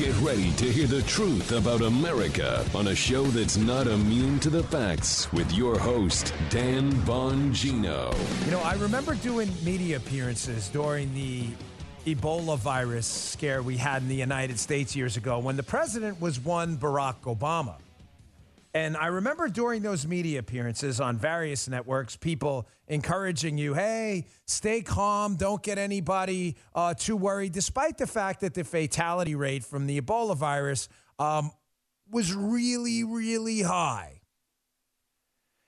Get ready to hear the truth about America on a show that's not immune to the facts with your host, Dan Bongino. You know, I remember doing media appearances during the Ebola virus scare we had in the United States years ago when the president was one Barack Obama. And I remember during those media appearances on various networks, people encouraging you, hey, stay calm, don't get anybody uh, too worried, despite the fact that the fatality rate from the Ebola virus um, was really, really high.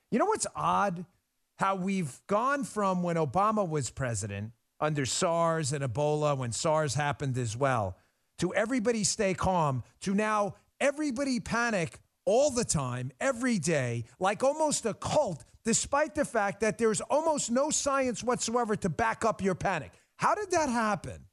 You know what's odd? How we've gone from when Obama was president under SARS and Ebola, when SARS happened as well, to everybody stay calm, to now everybody panic all the time, every day, like almost a cult, despite the fact that there's almost no science whatsoever to back up your panic. How did that happen?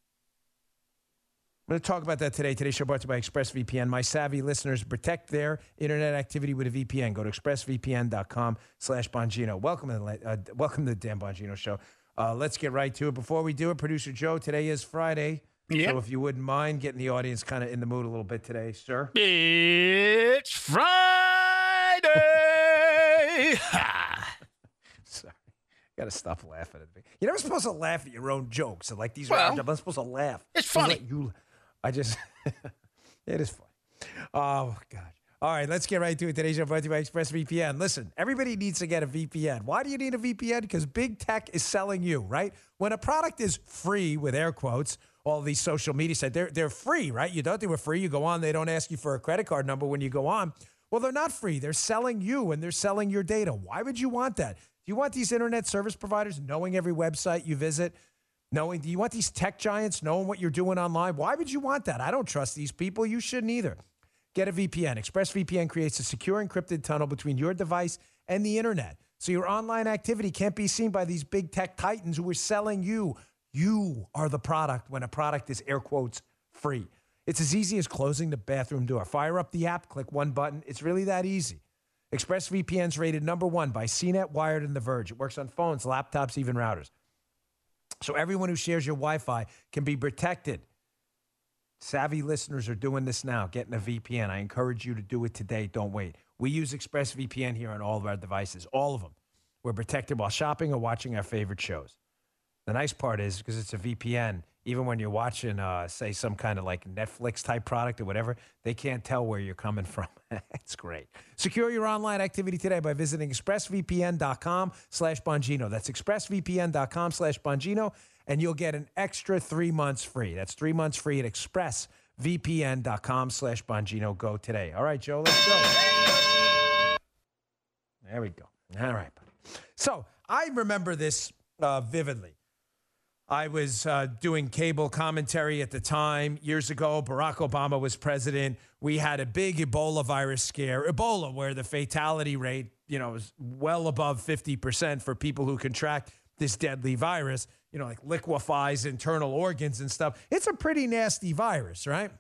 I'm going to talk about that today. Today's show brought to you by ExpressVPN. My savvy listeners protect their internet activity with a VPN. Go to expressvpn.com slash Bongino. Welcome to, the, uh, welcome to the Dan Bongino Show. Uh, let's get right to it. Before we do it, producer Joe, today is Friday. Yep. So if you wouldn't mind getting the audience kind of in the mood a little bit today, sir. It's Friday. Sorry. You gotta stop laughing at me. You're never supposed to laugh at your own jokes. And like these Well, I'm supposed to laugh. it's funny. You, I just, it is funny. Oh, God. All right, let's get right to it. Today's show brought to you by ExpressVPN. Listen, everybody needs to get a VPN. Why do you need a VPN? Because big tech is selling you, right? When a product is free, with air quotes, all these social media sites, they're, they're free, right? You don't, they were free. You go on, they don't ask you for a credit card number when you go on. Well, they're not free. They're selling you and they're selling your data. Why would you want that? Do you want these internet service providers knowing every website you visit? Knowing, do you want these tech giants knowing what you're doing online? Why would you want that? I don't trust these people. You shouldn't either. Get a VPN. ExpressVPN creates a secure encrypted tunnel between your device and the internet. So your online activity can't be seen by these big tech titans who are selling you. You are the product when a product is air quotes free. It's as easy as closing the bathroom door. Fire up the app, click one button. It's really that easy. ExpressVPN's rated number one by CNET, Wired, and The Verge. It works on phones, laptops, even routers. So everyone who shares your Wi Fi can be protected. Savvy listeners are doing this now, getting a VPN. I encourage you to do it today. Don't wait. We use ExpressVPN here on all of our devices, all of them. We're protected while shopping or watching our favorite shows. The nice part is because it's a VPN, even when you're watching, uh, say, some kind of like Netflix type product or whatever, they can't tell where you're coming from. it's great. Secure your online activity today by visiting expressvpn.com slash Bongino. That's expressvpn.com slash Bongino, and you'll get an extra three months free. That's three months free at expressvpn.com slash Bongino. Go today. All right, Joe, let's go. There we go. All right, buddy. So I remember this uh, vividly. I was uh, doing cable commentary at the time years ago. Barack Obama was president. We had a big Ebola virus scare, Ebola, where the fatality rate, you know, is well above 50% for people who contract this deadly virus, you know, like liquefies internal organs and stuff. It's a pretty nasty virus, right?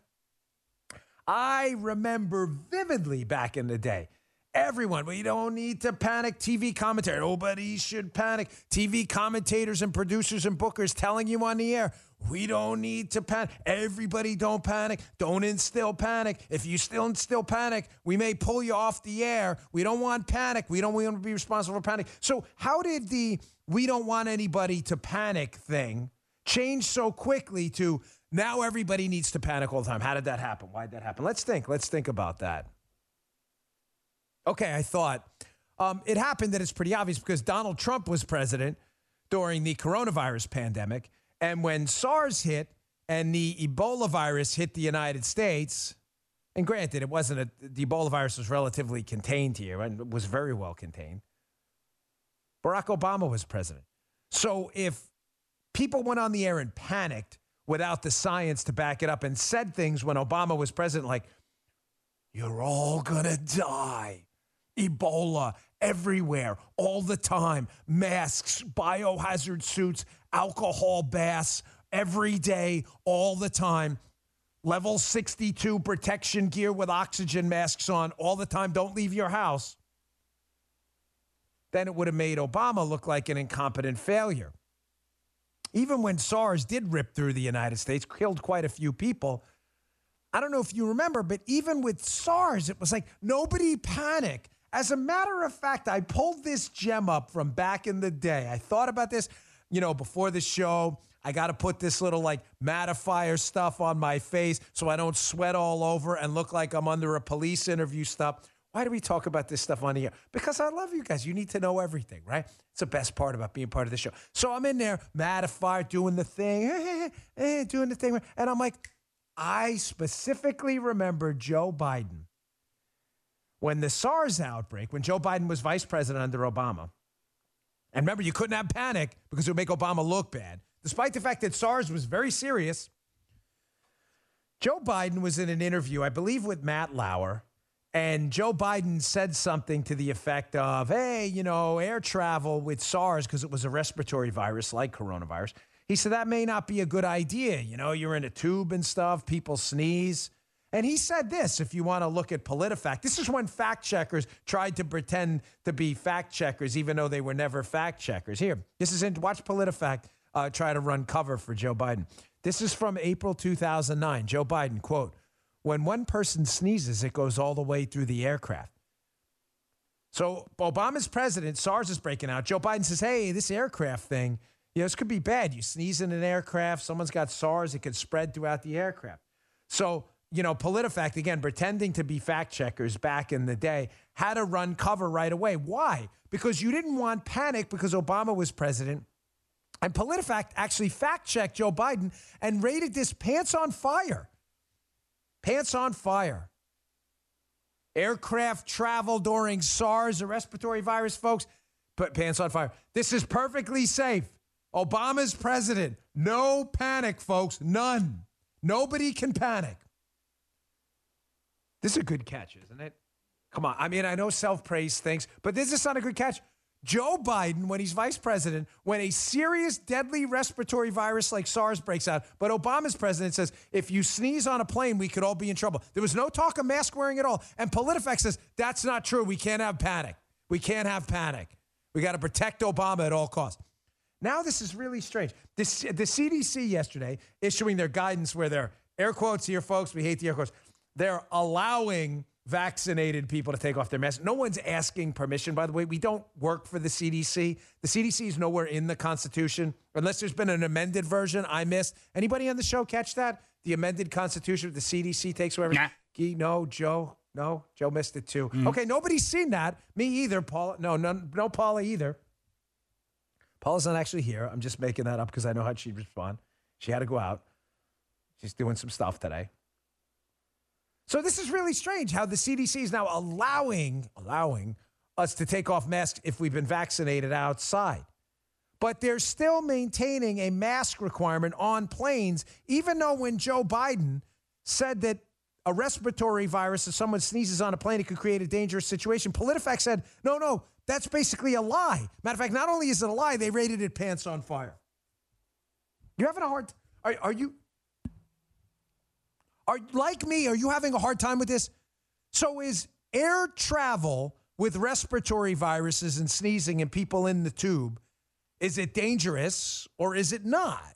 I remember vividly back in the day. Everyone, we don't need to panic. TV commentary, nobody should panic. TV commentators and producers and bookers telling you on the air, we don't need to panic. Everybody don't panic. Don't instill panic. If you still instill panic, we may pull you off the air. We don't want panic. We don't want to be responsible for panic. So, how did the we don't want anybody to panic thing change so quickly to now everybody needs to panic all the time? How did that happen? Why did that happen? Let's think. Let's think about that. Okay, I thought um, it happened that it's pretty obvious because Donald Trump was president during the coronavirus pandemic. And when SARS hit and the Ebola virus hit the United States, and granted, it wasn't a, the Ebola virus was relatively contained here and was very well contained. Barack Obama was president. So if people went on the air and panicked without the science to back it up and said things when Obama was president, like, you're all gonna die. Ebola everywhere, all the time. Masks, biohazard suits, alcohol baths, every day, all the time. Level 62 protection gear with oxygen masks on all the time. Don't leave your house. Then it would have made Obama look like an incompetent failure. Even when SARS did rip through the United States, killed quite a few people, I don't know if you remember, but even with SARS, it was like nobody panic. As a matter of fact, I pulled this gem up from back in the day. I thought about this, you know, before the show. I got to put this little like mattifier stuff on my face so I don't sweat all over and look like I'm under a police interview stuff. Why do we talk about this stuff on here? Because I love you guys. You need to know everything, right? It's the best part about being part of the show. So I'm in there, mattifier, doing the thing, eh, eh, eh, doing the thing. And I'm like, I specifically remember Joe Biden when the SARS outbreak, when Joe Biden was vice president under Obama. And remember, you couldn't have panic because it would make Obama look bad, despite the fact that SARS was very serious. Joe Biden was in an interview, I believe, with Matt Lauer. And Joe Biden said something to the effect of, hey, you know, air travel with SARS, because it was a respiratory virus like coronavirus. He said that may not be a good idea. You know, you're in a tube and stuff, people sneeze. And he said this if you want to look at PolitiFact, this is when fact checkers tried to pretend to be fact checkers, even though they were never fact checkers. Here, this is in, watch PolitiFact uh, try to run cover for Joe Biden. This is from April 2009. Joe Biden, quote, when one person sneezes, it goes all the way through the aircraft. So Obama's president, SARS is breaking out. Joe Biden says, hey, this aircraft thing, you know, this could be bad. You sneeze in an aircraft, someone's got SARS, it could spread throughout the aircraft. So, you know, PolitiFact, again, pretending to be fact checkers back in the day, had to run cover right away. Why? Because you didn't want panic because Obama was president. And PolitiFact actually fact checked Joe Biden and rated this pants on fire. Pants on fire. Aircraft travel during SARS, a respiratory virus, folks, put pants on fire. This is perfectly safe. Obama's president. No panic, folks. None. Nobody can panic. This is a good catch, isn't it? Come on. I mean, I know self praise things, but this is not a good catch. Joe Biden, when he's vice president, when a serious deadly respiratory virus like SARS breaks out, but Obama's president says, if you sneeze on a plane, we could all be in trouble. There was no talk of mask wearing at all. And PolitiFact says, that's not true. We can't have panic. We can't have panic. We got to protect Obama at all costs. Now, this is really strange. This, the CDC yesterday issuing their guidance where they're air quotes here, folks. We hate the air quotes. They're allowing vaccinated people to take off their masks. No one's asking permission, by the way. We don't work for the CDC. The CDC is nowhere in the Constitution, unless there's been an amended version I missed. Anybody on the show catch that? The amended Constitution, of the CDC takes wherever. Nah. no, Joe. No, Joe missed it too. Mm. Okay, nobody's seen that. Me either, Paula. No, no, no, Paula either. Paula's not actually here. I'm just making that up because I know how she'd respond. She had to go out. She's doing some stuff today. So this is really strange how the CDC is now allowing allowing us to take off masks if we've been vaccinated outside. But they're still maintaining a mask requirement on planes, even though when Joe Biden said that a respiratory virus, if someone sneezes on a plane, it could create a dangerous situation. PolitiFact said, no, no, that's basically a lie. Matter of fact, not only is it a lie, they rated it pants on fire. You're having a hard are, are you are like me, are you having a hard time with this? So is air travel with respiratory viruses and sneezing and people in the tube, is it dangerous or is it not?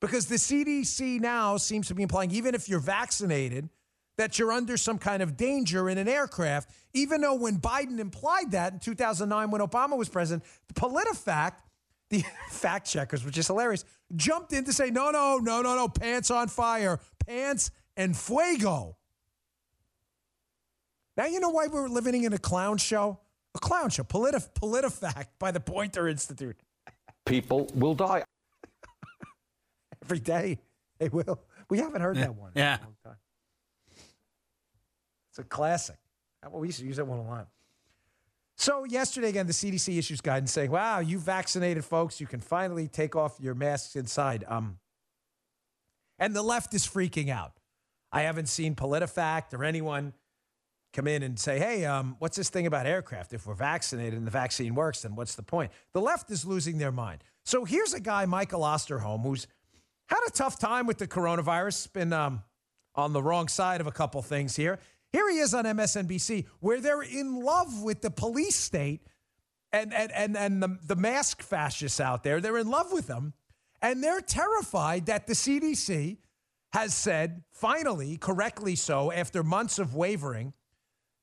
Because the CDC now seems to be implying, even if you're vaccinated, that you're under some kind of danger in an aircraft, even though when Biden implied that in 2009 when Obama was president, the PolitiFact, the fact checkers, which is hilarious, jumped in to say, no, no, no, no, no, pants on fire, pants and fuego. Now you know why we're living in a clown show? A clown show, Politi- PolitiFact by the Poynter Institute. People will die. Every day they will. We haven't heard yeah. that one yeah. It's a classic. We used to use that one a lot. So yesterday, again, the CDC issues guidance saying, "Wow, you vaccinated folks, you can finally take off your masks inside." Um, and the left is freaking out. I haven't seen PolitiFact or anyone come in and say, "Hey, um, what's this thing about aircraft? If we're vaccinated and the vaccine works, then what's the point?" The left is losing their mind. So here's a guy, Michael Osterholm, who's had a tough time with the coronavirus. Been um, on the wrong side of a couple things here. Here he is on MSNBC, where they're in love with the police state and, and, and, and the, the mask fascists out there. They're in love with them. And they're terrified that the CDC has said, finally, correctly so, after months of wavering,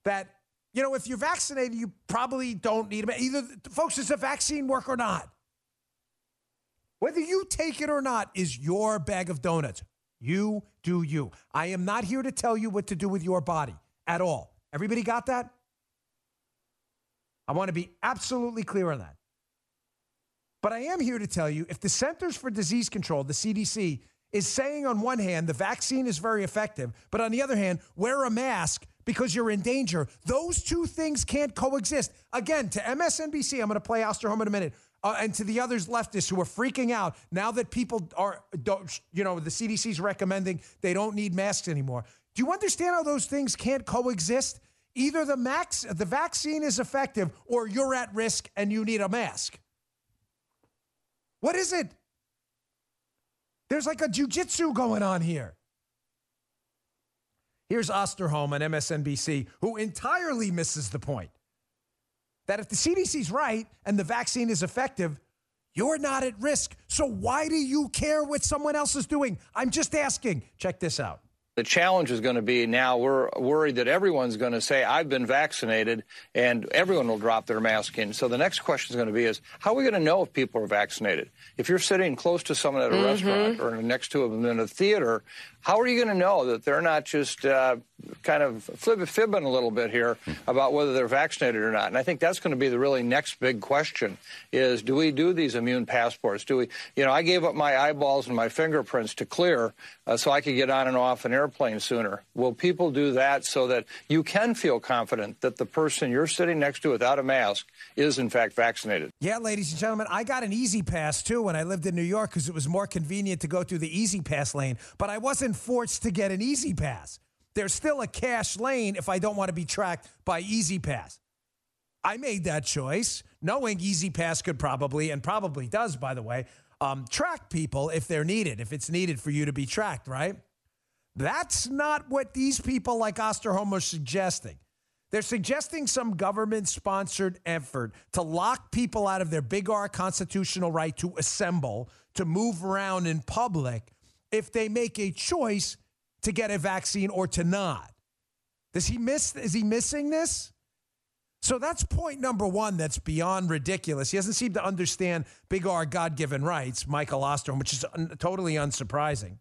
that, you know, if you're vaccinated, you probably don't need it. Either, folks, does the vaccine work or not? Whether you take it or not is your bag of donuts. You do you. I am not here to tell you what to do with your body at all. Everybody got that? I want to be absolutely clear on that. But I am here to tell you if the Centers for Disease Control, the CDC, is saying on one hand the vaccine is very effective, but on the other hand, wear a mask because you're in danger, those two things can't coexist. Again, to MSNBC, I'm going to play Osterholm in a minute. Uh, and to the others leftists who are freaking out now that people are, you know, the CDC's recommending they don't need masks anymore. Do you understand how those things can't coexist? Either the max, the vaccine is effective, or you're at risk and you need a mask. What is it? There's like a jujitsu going on here. Here's Osterholm on MSNBC, who entirely misses the point that if the CDC's right and the vaccine is effective, you're not at risk. So why do you care what someone else is doing? I'm just asking. Check this out. The challenge is going to be now we're worried that everyone's going to say, I've been vaccinated, and everyone will drop their mask in. So the next question is going to be is, how are we going to know if people are vaccinated? If you're sitting close to someone at a mm-hmm. restaurant or next to them in a theater, how are you going to know that they're not just uh, kind of fibbing a little bit here about whether they're vaccinated or not? And I think that's going to be the really next big question: is do we do these immune passports? Do we? You know, I gave up my eyeballs and my fingerprints to clear uh, so I could get on and off an airplane sooner. Will people do that so that you can feel confident that the person you're sitting next to without a mask is in fact vaccinated? Yeah, ladies and gentlemen, I got an E-ZPass too when I lived in New York because it was more convenient to go through the E-ZPass lane, but I wasn't forced to get an E-ZPass. There's still a cash lane if I don't want to be tracked by E-ZPass. I made that choice, knowing E-ZPass could probably, and probably does, by the way, um, track people if they're needed, if it's needed for you to be tracked, right? That's not what these people like Osterholm are suggesting. They're suggesting some government sponsored effort to lock people out of their big R constitutional right to assemble, to move around in public if they make a choice to get a vaccine or to not. Does he miss is he missing this? So that's point number one that's beyond ridiculous. He doesn't seem to understand big R God given rights, Michael Osterholm, which is un- totally unsurprising.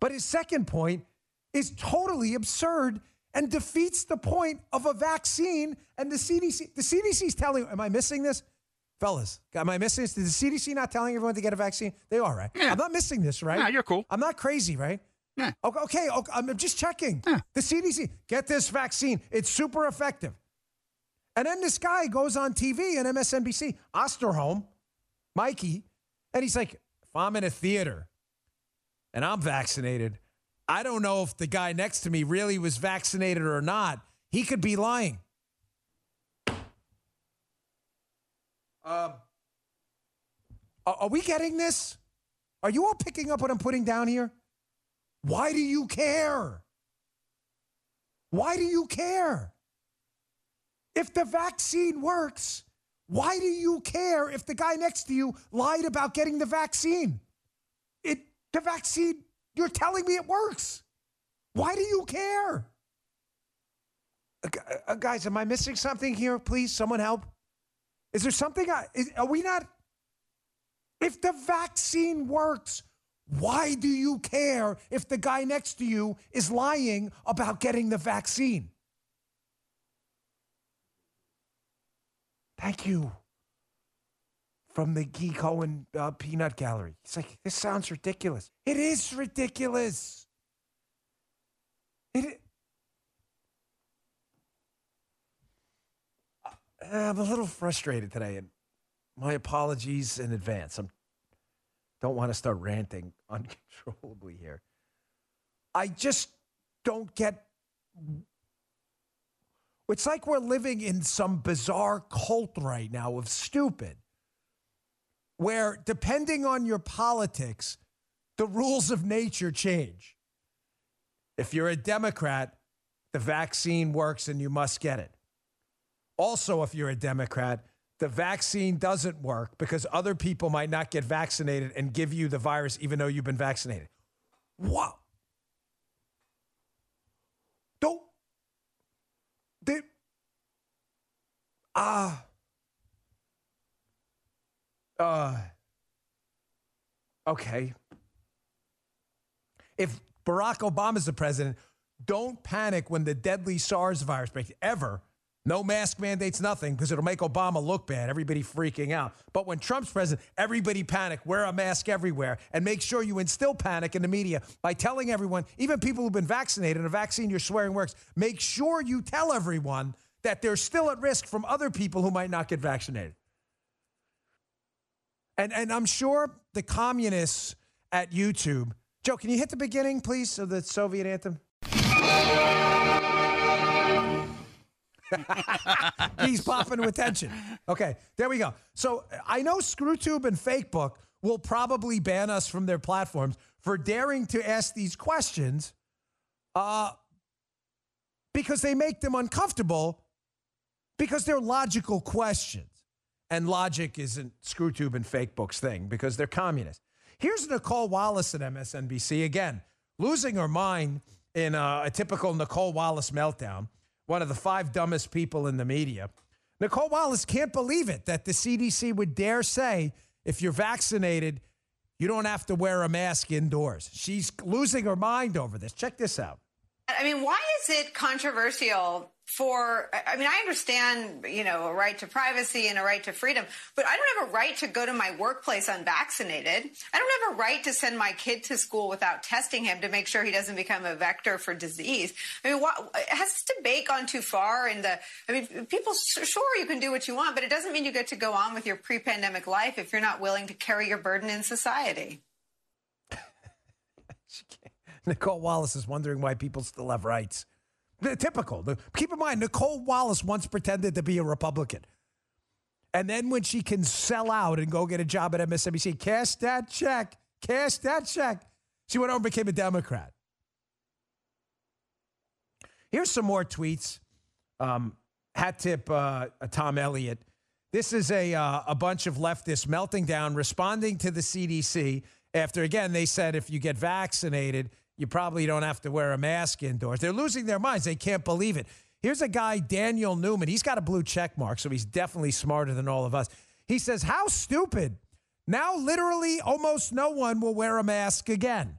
But his second point is totally absurd and defeats the point of a vaccine. And the CDC, the CDC is telling, am I missing this? Fellas, am I missing this? Is the CDC not telling everyone to get a vaccine? They are, right? Yeah. I'm not missing this, right? Yeah, you're cool. I'm not crazy, right? Yeah. Okay, okay, okay I'm just checking. Yeah. The CDC, get this vaccine. It's super effective. And then this guy goes on TV and MSNBC, Osterholm, Mikey, and he's like, if I'm in a theater and I'm vaccinated, I don't know if the guy next to me really was vaccinated or not. He could be lying. Um, are we getting this? Are you all picking up what I'm putting down here? Why do you care? Why do you care? If the vaccine works, why do you care if the guy next to you lied about getting the vaccine? It the vaccine, you're telling me it works. Why do you care? Uh, uh guys, am I missing something here? Please, someone help. Is there something? I, is, are we not? If the vaccine works, why do you care if the guy next to you is lying about getting the vaccine? Thank you. From the Geek Cohen uh, Peanut Gallery. He's like, this sounds ridiculous. It is ridiculous. It, I'm a little frustrated today, and my apologies in advance. I don't want to start ranting uncontrollably here. I just don't get. It's like we're living in some bizarre cult right now of stupid, where depending on your politics, the rules of nature change. If you're a Democrat, the vaccine works and you must get it. Also, if you're a Democrat, the vaccine doesn't work because other people might not get vaccinated and give you the virus even though you've been vaccinated. What? Don't. They. Ah. Uh. Okay. If Barack Obama's the president, don't panic when the deadly SARS virus breaks. Ever. No mask mandates, nothing, because it'll make Obama look bad. Everybody freaking out. But when Trump's president, everybody panic. Wear a mask everywhere. And make sure you instill panic in the media by telling everyone, even people who've been vaccinated, a vaccine you're swearing works, make sure you tell everyone that they're still at risk from other people who might not get vaccinated. And, and I'm sure the communists at YouTube, Joe, can you hit the beginning, please, of the Soviet anthem? He's popping with tension. Okay, there we go. So I know ScrewTube and FakeBook will probably ban us from their platforms for daring to ask these questions uh, because they make them uncomfortable because they're logical questions. And logic isn't ScrewTube and FakeBook's thing because they're communists. Here's Nicolle Wallace at MSNBC again, losing her mind in a, a typical Nicolle Wallace meltdown one of the five dumbest people in the media. Nicolle Wallace can't believe it that the CDC would dare say if you're vaccinated, you don't have to wear a mask indoors. She's losing her mind over this. Check this out. I mean, why is it controversial for i mean i understand you know a right to privacy and a right to freedom but i don't have a right to go to my workplace unvaccinated. I don't have a right to send my kid to school without testing him to make sure he doesn't become a vector for disease. I mean what, has this debate gone too far in the i mean people sure you can do what you want but it doesn't mean you get to go on with your pre-pandemic life if you're not willing to carry your burden in society. Nicolle wallace is wondering why people still have rights the typical. Keep in mind, Nicolle Wallace once pretended to be a Republican. And then when she can sell out and go get a job at MSNBC, cash that check, cash that check, she went over and became a Democrat. Here's some more tweets. Um, hat tip uh, Tom Elliott. This is a, uh, a bunch of leftists melting down, responding to the CDC after, again, they said if you get vaccinated, you probably don't have to wear a mask indoors. They're losing their minds. They can't believe it. Here's a guy, Daniel Newman. He's got a blue check mark, so he's definitely smarter than all of us. He says, How stupid. Now, literally, almost no one will wear a mask again.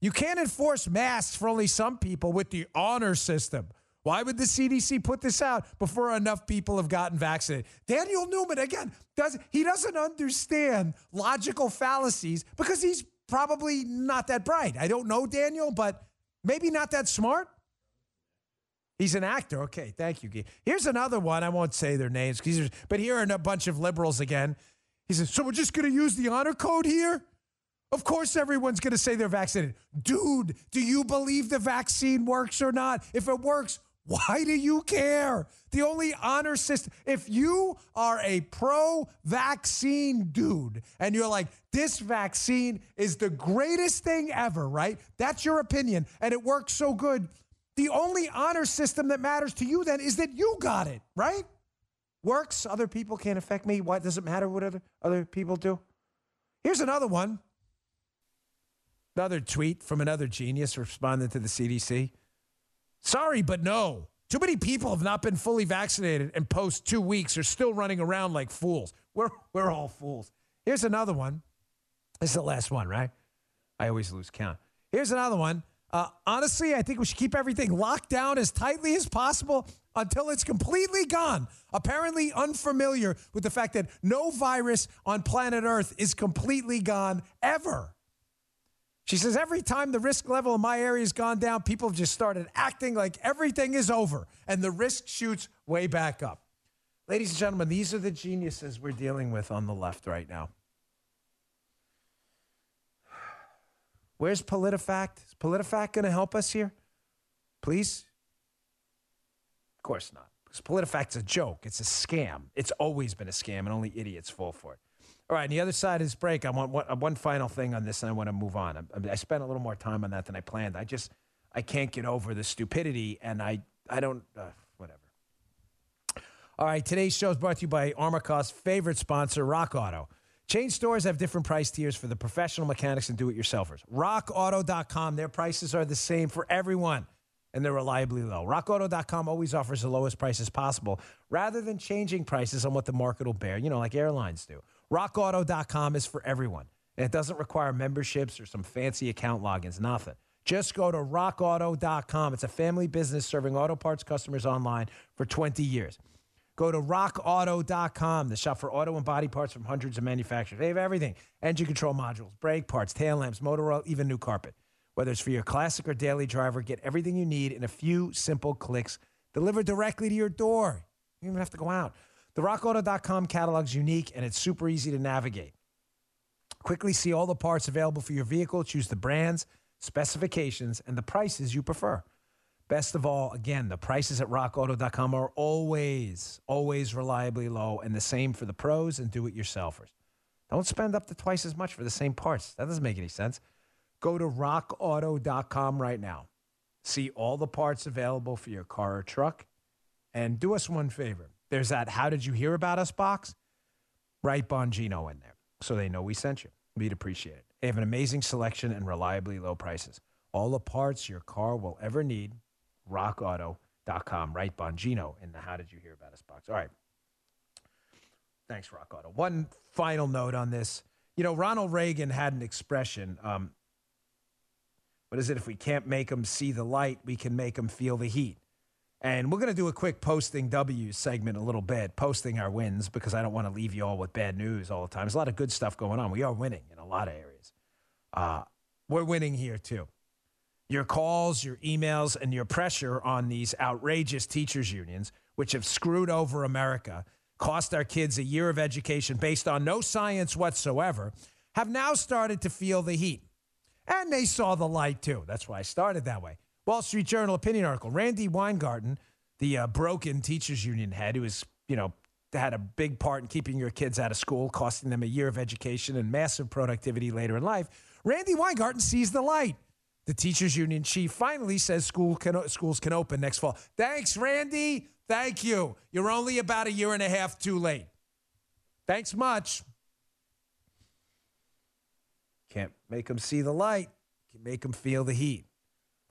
You can't enforce masks for only some people with the honor system. Why would the CDC put this out before enough people have gotten vaccinated? Daniel Newman, again, does he doesn't understand logical fallacies because he's probably not that bright. I don't know Daniel, but maybe not that smart. He's an actor. Okay, thank you. Here's another one. I won't say their names, but here are a bunch of liberals again. He says, So we're just going to use the honor code here? Of course, everyone's going to say they're vaccinated. Dude, do you believe the vaccine works or not? If it works, why do you care? The only honor system, if you are a pro vaccine dude and you're like, this vaccine is the greatest thing ever, right? That's your opinion and it works so good. The only honor system that matters to you then is that you got it, right? Works, other people can't affect me. Why does it matter what other, other people do? Here's another one. Another tweet from another genius responding to the CDC. Sorry, but no. Too many people have not been fully vaccinated and post two weeks are still running around like fools. We're, we're all fools. Here's another one. This is the last one, right? I always lose count. Here's another one. Uh, honestly, I think we should keep everything locked down as tightly as possible until it's completely gone. Apparently, unfamiliar with the fact that no virus on planet Earth is completely gone ever. She says, every time the risk level in my area has gone down, people have just started acting like everything is over and the risk shoots way back up. Ladies and gentlemen, these are the geniuses we're dealing with on the left right now. Where's PolitiFact? Is PolitiFact going to help us here? Please? Of course not. Because PolitiFact's a joke. It's a scam. It's always been a scam, and only idiots fall for it. All right, on the other side of this break, I want one, one final thing on this, and I want to move on. I, I, spent a little more time on that than I planned. I just I can't get over the stupidity, and I I don't uh, whatever. All right, today's show is brought to you by Armacost favorite sponsor, Rock Auto. Chain stores have different price tiers for the professional mechanics and do it yourselfers. RockAuto.com, their prices are the same for everyone and they're reliably low. RockAuto.com always offers the lowest prices possible rather than changing prices on what the market will bear, you know, like airlines do. RockAuto.com is for everyone. And it doesn't require memberships or some fancy account logins, nothing. Just go to rockauto.com. It's a family business serving auto parts customers online for 20 years. Go to rockauto.com, the shop for auto and body parts from hundreds of manufacturers. They have everything engine control modules, brake parts, tail lamps, motor oil, even new carpet. Whether it's for your classic or daily driver, get everything you need in a few simple clicks delivered directly to your door. You don't even have to go out. The rockauto.com catalog is unique and it's super easy to navigate. Quickly see all the parts available for your vehicle, choose the brands, specifications, and the prices you prefer. Best of all, again, the prices at rockauto.com are always, always reliably low and the same for the pros and do it yourselfers. Don't spend up to twice as much for the same parts. That doesn't make any sense. Go to rockauto.com right now. See all the parts available for your car or truck. And do us one favor. There's that How Did You Hear About Us box. Write Bongino in there so they know we sent you. We'd appreciate it. They have an amazing selection and reliably low prices. All the parts your car will ever need. RockAuto.com. Write Bongino in the How Did You Hear About Us box. All right. Thanks, Rock Auto. One final note on this. You know, Ronald Reagan had an expression. Um, what is it? If we can't make them see the light, we can make them feel the heat. And we're going to do a quick posting W segment a little bit, posting our wins because I don't want to leave you all with bad news all the time. There's a lot of good stuff going on. We are winning in a lot of areas. Uh, we're winning here too. Your calls, your emails, and your pressure on these outrageous teachers' unions, which have screwed over America, cost our kids a year of education based on no science whatsoever, have now started to feel the heat. And they saw the light too. That's why I started that way. Wall Street Journal opinion article. Randi Weingarten, the uh, broken teachers union head, who is, you know, had a big part in keeping your kids out of school, costing them a year of education and massive productivity later in life. Randi Weingarten sees the light. The teachers union chief finally says school can, schools can open next fall. Thanks, Randi. Thank you. You're only about a year and a half too late. Thanks much. Can't make them see the light, can make them feel the heat.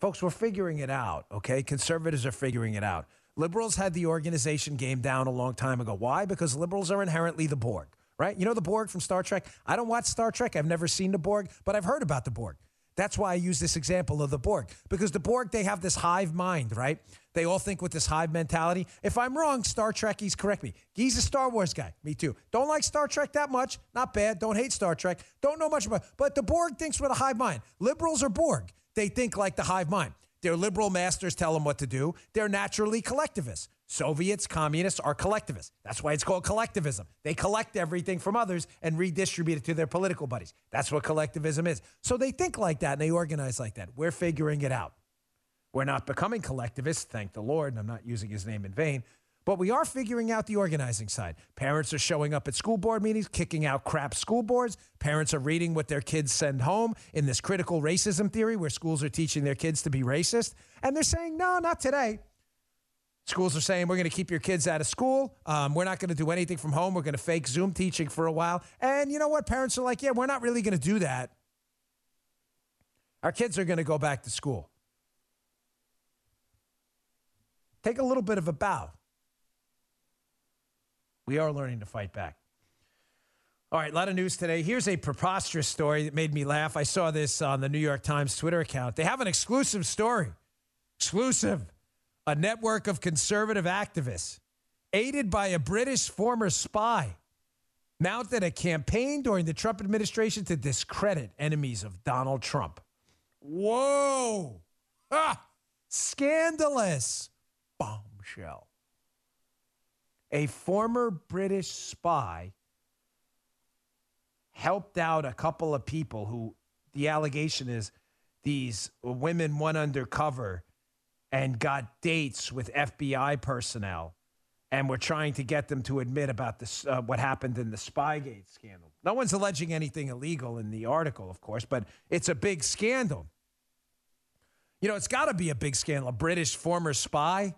Folks, we're figuring it out, okay? Conservatives are figuring it out. Liberals had the organization game down a long time ago. Why? Because liberals are inherently the Borg, right? You know the Borg from Star Trek? I don't watch Star Trek. I've never seen the Borg, but I've heard about the Borg. That's why I use this example of the Borg, because the Borg, they have this hive mind, right? They all think with this hive mentality. If I'm wrong, Star Trekkies correct me. He's a Star Wars guy. Me too. Don't like Star Trek that much. Not bad. Don't hate Star Trek. Don't know much about But the Borg thinks with a hive mind. Liberals are Borg. They think like the hive mind. Their liberal masters tell them what to do. They're naturally collectivists. Soviets, communists are collectivists. That's why it's called collectivism. They collect everything from others and redistribute it to their political buddies. That's what collectivism is. So they think like that and they organize like that. We're figuring it out. We're not becoming collectivists, thank the Lord, and I'm not using his name in vain. But we are figuring out the organizing side. Parents are showing up at school board meetings, kicking out crap school boards. Parents are reading what their kids send home in this critical racism theory where schools are teaching their kids to be racist. And they're saying, no, not today. Schools are saying we're going to keep your kids out of school. Um, we're not going to do anything from home. We're going to fake Zoom teaching for a while. And you know what? Parents are like, yeah, we're not really going to do that. Our kids are going to go back to school. Take a little bit of a bow. We are learning to fight back. All right, a lot of news today. Here's a preposterous story that made me laugh. I saw this on the New York Times Twitter account. They have an exclusive story. Exclusive a network of conservative activists, aided by a British former spy, mounted a campaign during the Trump administration to discredit enemies of Donald Trump. Whoa! Ah, scandalous bombshell. A former British spy helped out a couple of people who the allegation is these women went undercover and got dates with FBI personnel and were trying to get them to admit about this, uh, what happened in the Spygate scandal. No one's alleging anything illegal in the article, of course, but it's a big scandal. You know, it's got to be a big scandal. A British former spy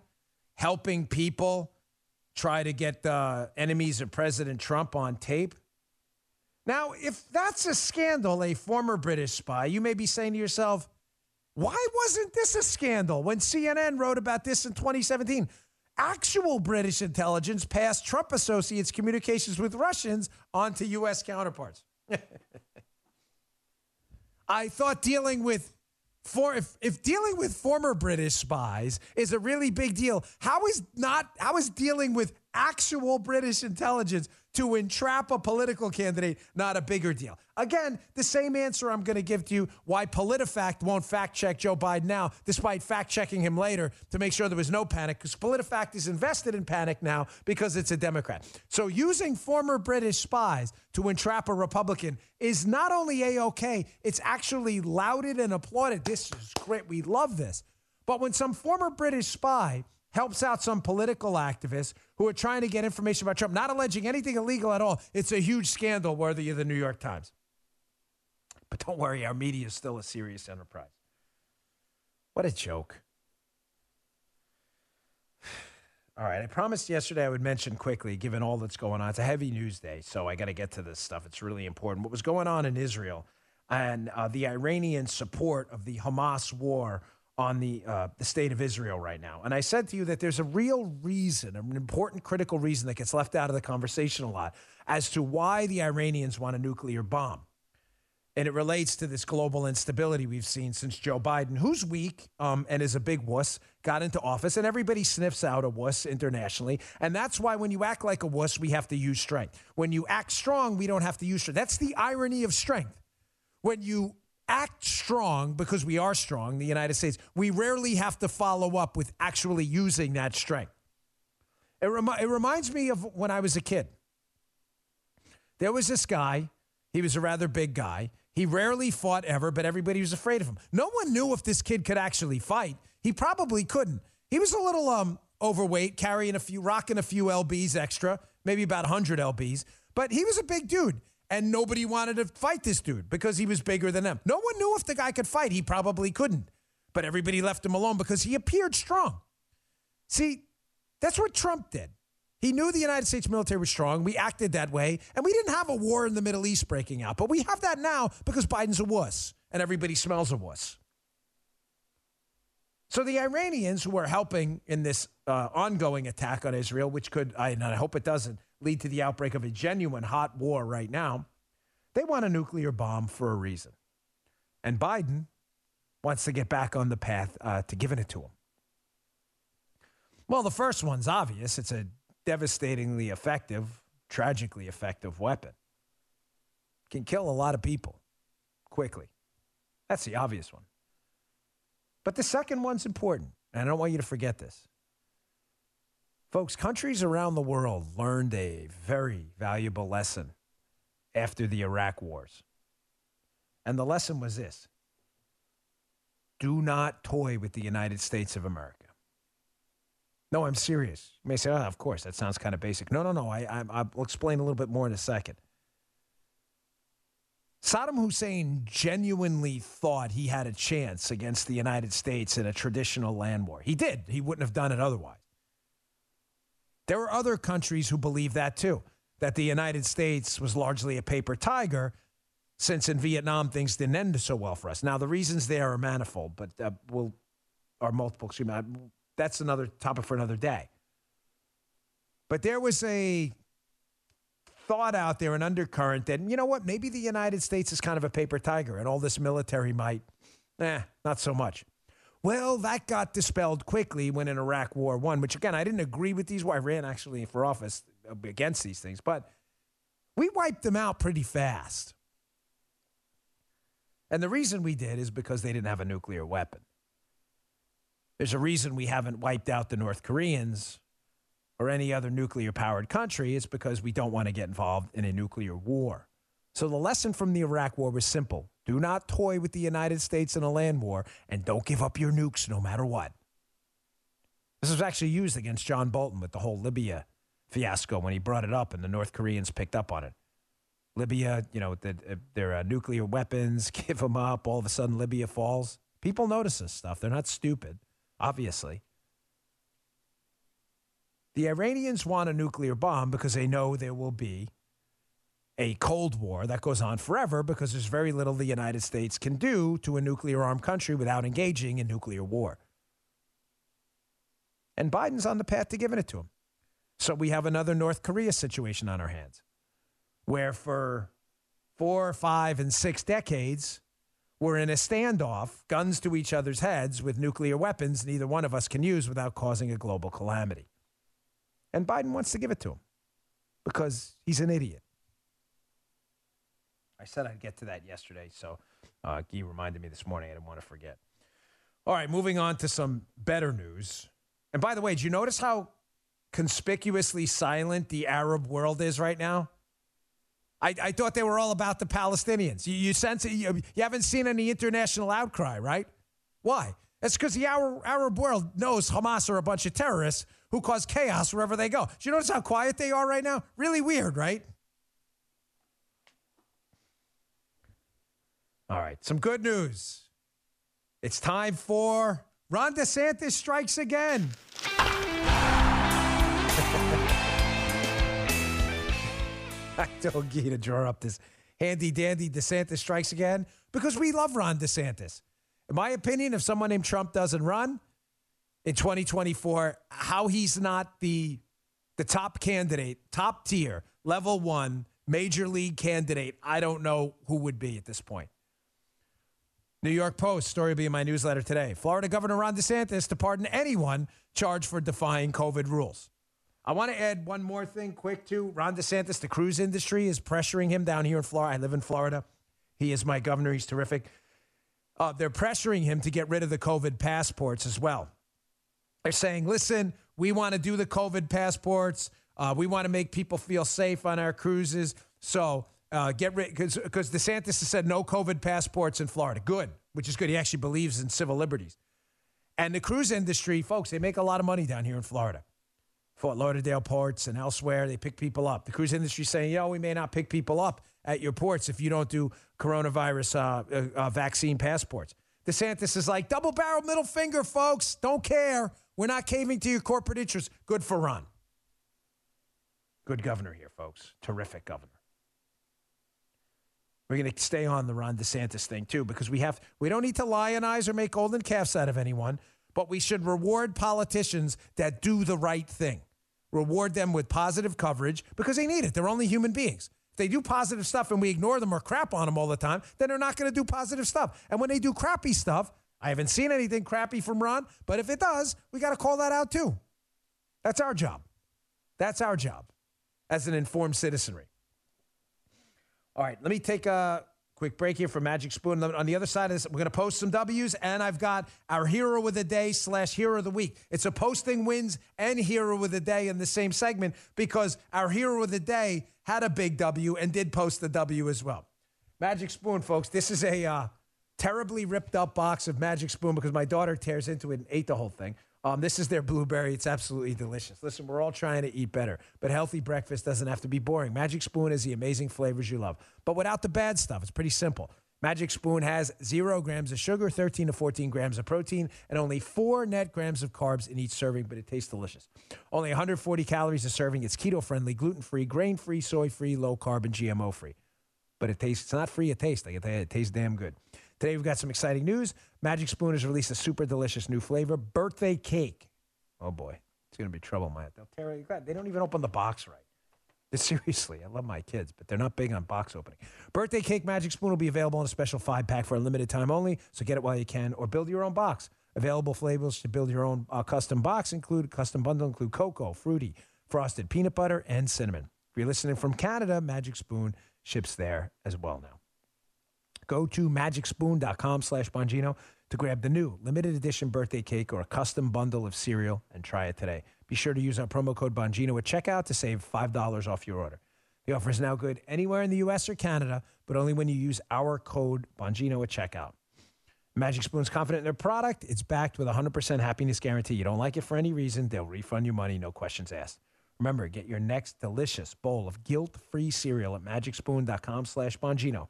helping people try to get the enemies of President Trump on tape. Now, if that's a scandal, a former British spy, you may be saying to yourself, why wasn't this a scandal when CNN wrote about this in 2017? Actual British intelligence passed Trump associates' communications with Russians onto U.S. counterparts. I thought dealing with for if, if dealing with former British spies is a really big deal, how is not how is dealing with actual British intelligence to entrap a political candidate not a bigger deal? Again, the same answer I'm going to give to you why PolitiFact won't fact check Joe Biden now, despite fact checking him later to make sure there was no panic, because PolitiFact is invested in panic now because it's a Democrat. So using former British spies to entrap a Republican is not only A OK, it's actually lauded and applauded. This is great. We love this. But when some former British spy helps out some political activists who are trying to get information about Trump, not alleging anything illegal at all, it's a huge scandal worthy of the New York Times. But don't worry, our media is still a serious enterprise. What a joke. All right, I promised yesterday I would mention quickly, given all that's going on. It's a heavy news day, so I got to get to this stuff. It's really important. What was going on in Israel and uh, the Iranian support of the Hamas war on the uh, the state of Israel right now. And I said to you that there's a real reason, an important critical reason that gets left out of the conversation a lot as to why the Iranians want a nuclear bomb. And it relates to this global instability we've seen since Joe Biden, who's weak um, and is a big wuss, got into office. And everybody sniffs out a wuss internationally. And that's why when you act like a wuss, we have to use strength. When you act strong, we don't have to use strength. That's the irony of strength. When you act strong, because we are strong, the United States, we rarely have to follow up with actually using that strength. It, remi- it reminds me of when I was a kid. There was this guy, he was a rather big guy. He rarely fought ever, but everybody was afraid of him. No one knew if this kid could actually fight. He probably couldn't. He was a little um, overweight, carrying a few, rocking a few lbs extra, maybe about 100 lbs. But he was a big dude, and nobody wanted to fight this dude because he was bigger than them. No one knew if the guy could fight. He probably couldn't. But everybody left him alone because he appeared strong. See, that's what Trump did. He knew the United States military was strong. We acted that way. And we didn't have a war in the Middle East breaking out. But we have that now because Biden's a wuss and everybody smells a wuss. So the Iranians who are helping in this uh, ongoing attack on Israel, which could, I, I hope it doesn't, lead to the outbreak of a genuine hot war right now, they want a nuclear bomb for a reason. And Biden wants to get back on the path uh, to giving it to him. Well, the first one's obvious. It's a devastatingly effective, tragically effective weapon. Can kill a lot of people quickly. That's the obvious one. But the second one's important, and I don't want you to forget this. Folks, countries around the world learned a very valuable lesson after the Iraq wars. And the lesson was this do not toy with the United States of America. No, I'm serious. You may say, oh, of course, that sounds kind of basic. No, no, no. I, I, I'll explain a little bit more in a second. Saddam Hussein genuinely thought he had a chance against the United States in a traditional land war. He did. He wouldn't have done it otherwise. There were other countries who believed that too, that the United States was largely a paper tiger, since in Vietnam things didn't end so well for us. Now, the reasons there are manifold, but uh, will are multiple. Excuse me, that's another topic for another day. But there was a thought out there, an undercurrent that, you know what, maybe the United States is kind of a paper tiger and all this military might, eh, not so much. Well, that got dispelled quickly when in Iraq War One, which again, I didn't agree with these. I ran actually for office against these things, but we wiped them out pretty fast. And the reason we did is because they didn't have a nuclear weapon. There's a reason we haven't wiped out the North Koreans or any other nuclear powered country. It's because we don't want to get involved in a nuclear war. So the lesson from the Iraq war was simple do not toy with the United States in a land war and don't give up your nukes no matter what. This was actually used against John Bolton with the whole Libya fiasco when he brought it up and the North Koreans picked up on it. Libya, you know, the, uh, their uh, nuclear weapons, give them up. All of a sudden, Libya falls. People notice this stuff. They're not stupid obviously. The Iranians want a nuclear bomb because they know there will be a Cold War that goes on forever because there's very little the United States can do to a nuclear armed country without engaging in nuclear war. And Biden's on the path to giving it to him. So we have another North Korea situation on our hands where for four, five, and six decades, we're in a standoff, guns to each other's heads with nuclear weapons neither one of us can use without causing a global calamity. And Biden wants to give it to him because he's an idiot. I said I'd get to that yesterday, so uh, Guy reminded me this morning. I didn't want to forget. All right, moving on to some better news. And by the way, did you notice how conspicuously silent the Arab world is right now? I, I thought they were all about the Palestinians. You, you sense you, you haven't seen any international outcry, right? Why? It's because the Arab, Arab world knows Hamas are a bunch of terrorists who cause chaos wherever they go. Do you notice how quiet they are right now? Really weird, right? All right, some good news. It's time for Ron DeSantis strikes again. I told Guy to draw up this handy dandy DeSantis strikes again because we love Ron DeSantis. In my opinion, if someone named Trump doesn't run in 2024, how he's not the the top candidate, top tier, level one, major league candidate, I don't know who would be at this point. New York Post story will be in my newsletter today. Florida Governor Ron DeSantis to pardon anyone charged for defying COVID rules. I want to add one more thing quick too. Ron DeSantis, the cruise industry is pressuring him down here in Florida. I live in Florida. He is my governor. He's terrific. Uh, they're pressuring him to get rid of the COVID passports as well. They're saying, listen, we want to do the COVID passports. Uh, we want to make people feel safe on our cruises. So uh, get rid because DeSantis has said no COVID passports in Florida. Good, which is good. He actually believes in civil liberties. And the cruise industry, folks, they make a lot of money down here in Florida. Fort Lauderdale ports and elsewhere, they pick people up. The cruise industry saying, yo, we may not pick people up at your ports if you don't do coronavirus uh, uh, uh vaccine passports. DeSantis is like, double barrel middle finger, folks. Don't care. We're not caving to your corporate interests. Good for Ron. Good governor here, folks. Terrific governor. We're going to stay on the Ron DeSantis thing too because we have we don't need to lionize or make golden calves out of anyone, but we should reward politicians that do the right thing. Reward them with positive coverage because they need it. They're only human beings. If they do positive stuff and we ignore them or crap on them all the time, then they're not going to do positive stuff. And when they do crappy stuff, I haven't seen anything crappy from Ron, but if it does, we got to call that out too. That's our job. That's our job as an informed citizenry. All right, let me take a quick break here for Magic Spoon. On the other side of this, we're going to post some W's, and I've got our hero of the day slash hero of the week. It's a posting wins and hero of the day in the same segment because our hero of the day had a big W and did post the W as well. Magic Spoon, folks, this is a uh, terribly ripped up box of Magic Spoon because my daughter tears into it and ate the whole thing. Um, this is their blueberry. It's absolutely delicious. Listen, we're all trying to eat better, but healthy breakfast doesn't have to be boring. Magic Spoon has the amazing flavors you love, but without the bad stuff. It's pretty simple. Magic Spoon has zero grams of sugar, 13 to 14 grams of protein, and only four net grams of carbs in each serving, but it tastes delicious. Only 140 calories a serving. It's keto friendly, gluten free, grain free, soy free, low carb, and GMO free. But it tastes, it's not free, it tastes. Tell you, it tastes damn good. Today we've got some exciting news. Magic Spoon has released a super delicious new flavor, birthday cake. Oh boy, it's going to be trouble, Maya. They'll tear it. They don't even open the box right. Seriously, I love my kids, but they're not big on box opening. Birthday cake Magic Spoon will be available in a special five pack for a limited time only, so get it while you can or build your own box. Available flavors to build your own uh, custom box include custom bundle include cocoa, fruity, frosted peanut butter, and cinnamon. If you're listening from Canada, Magic Spoon ships there as well now. Go to magicspoon.com slash Bongino to grab the new limited edition birthday cake or a custom bundle of cereal and try it today. Be sure to use our promo code Bongino at checkout to save $5 off your order. The offer is now good anywhere in the U.S. or Canada, but only when you use our code Bongino at checkout. Magic Spoon's confident in their product. It's backed with a 100% happiness guarantee. You don't like it for any reason, they'll refund your money, no questions asked. Remember, get your next delicious bowl of guilt-free cereal at magicspoon.com slash Bongino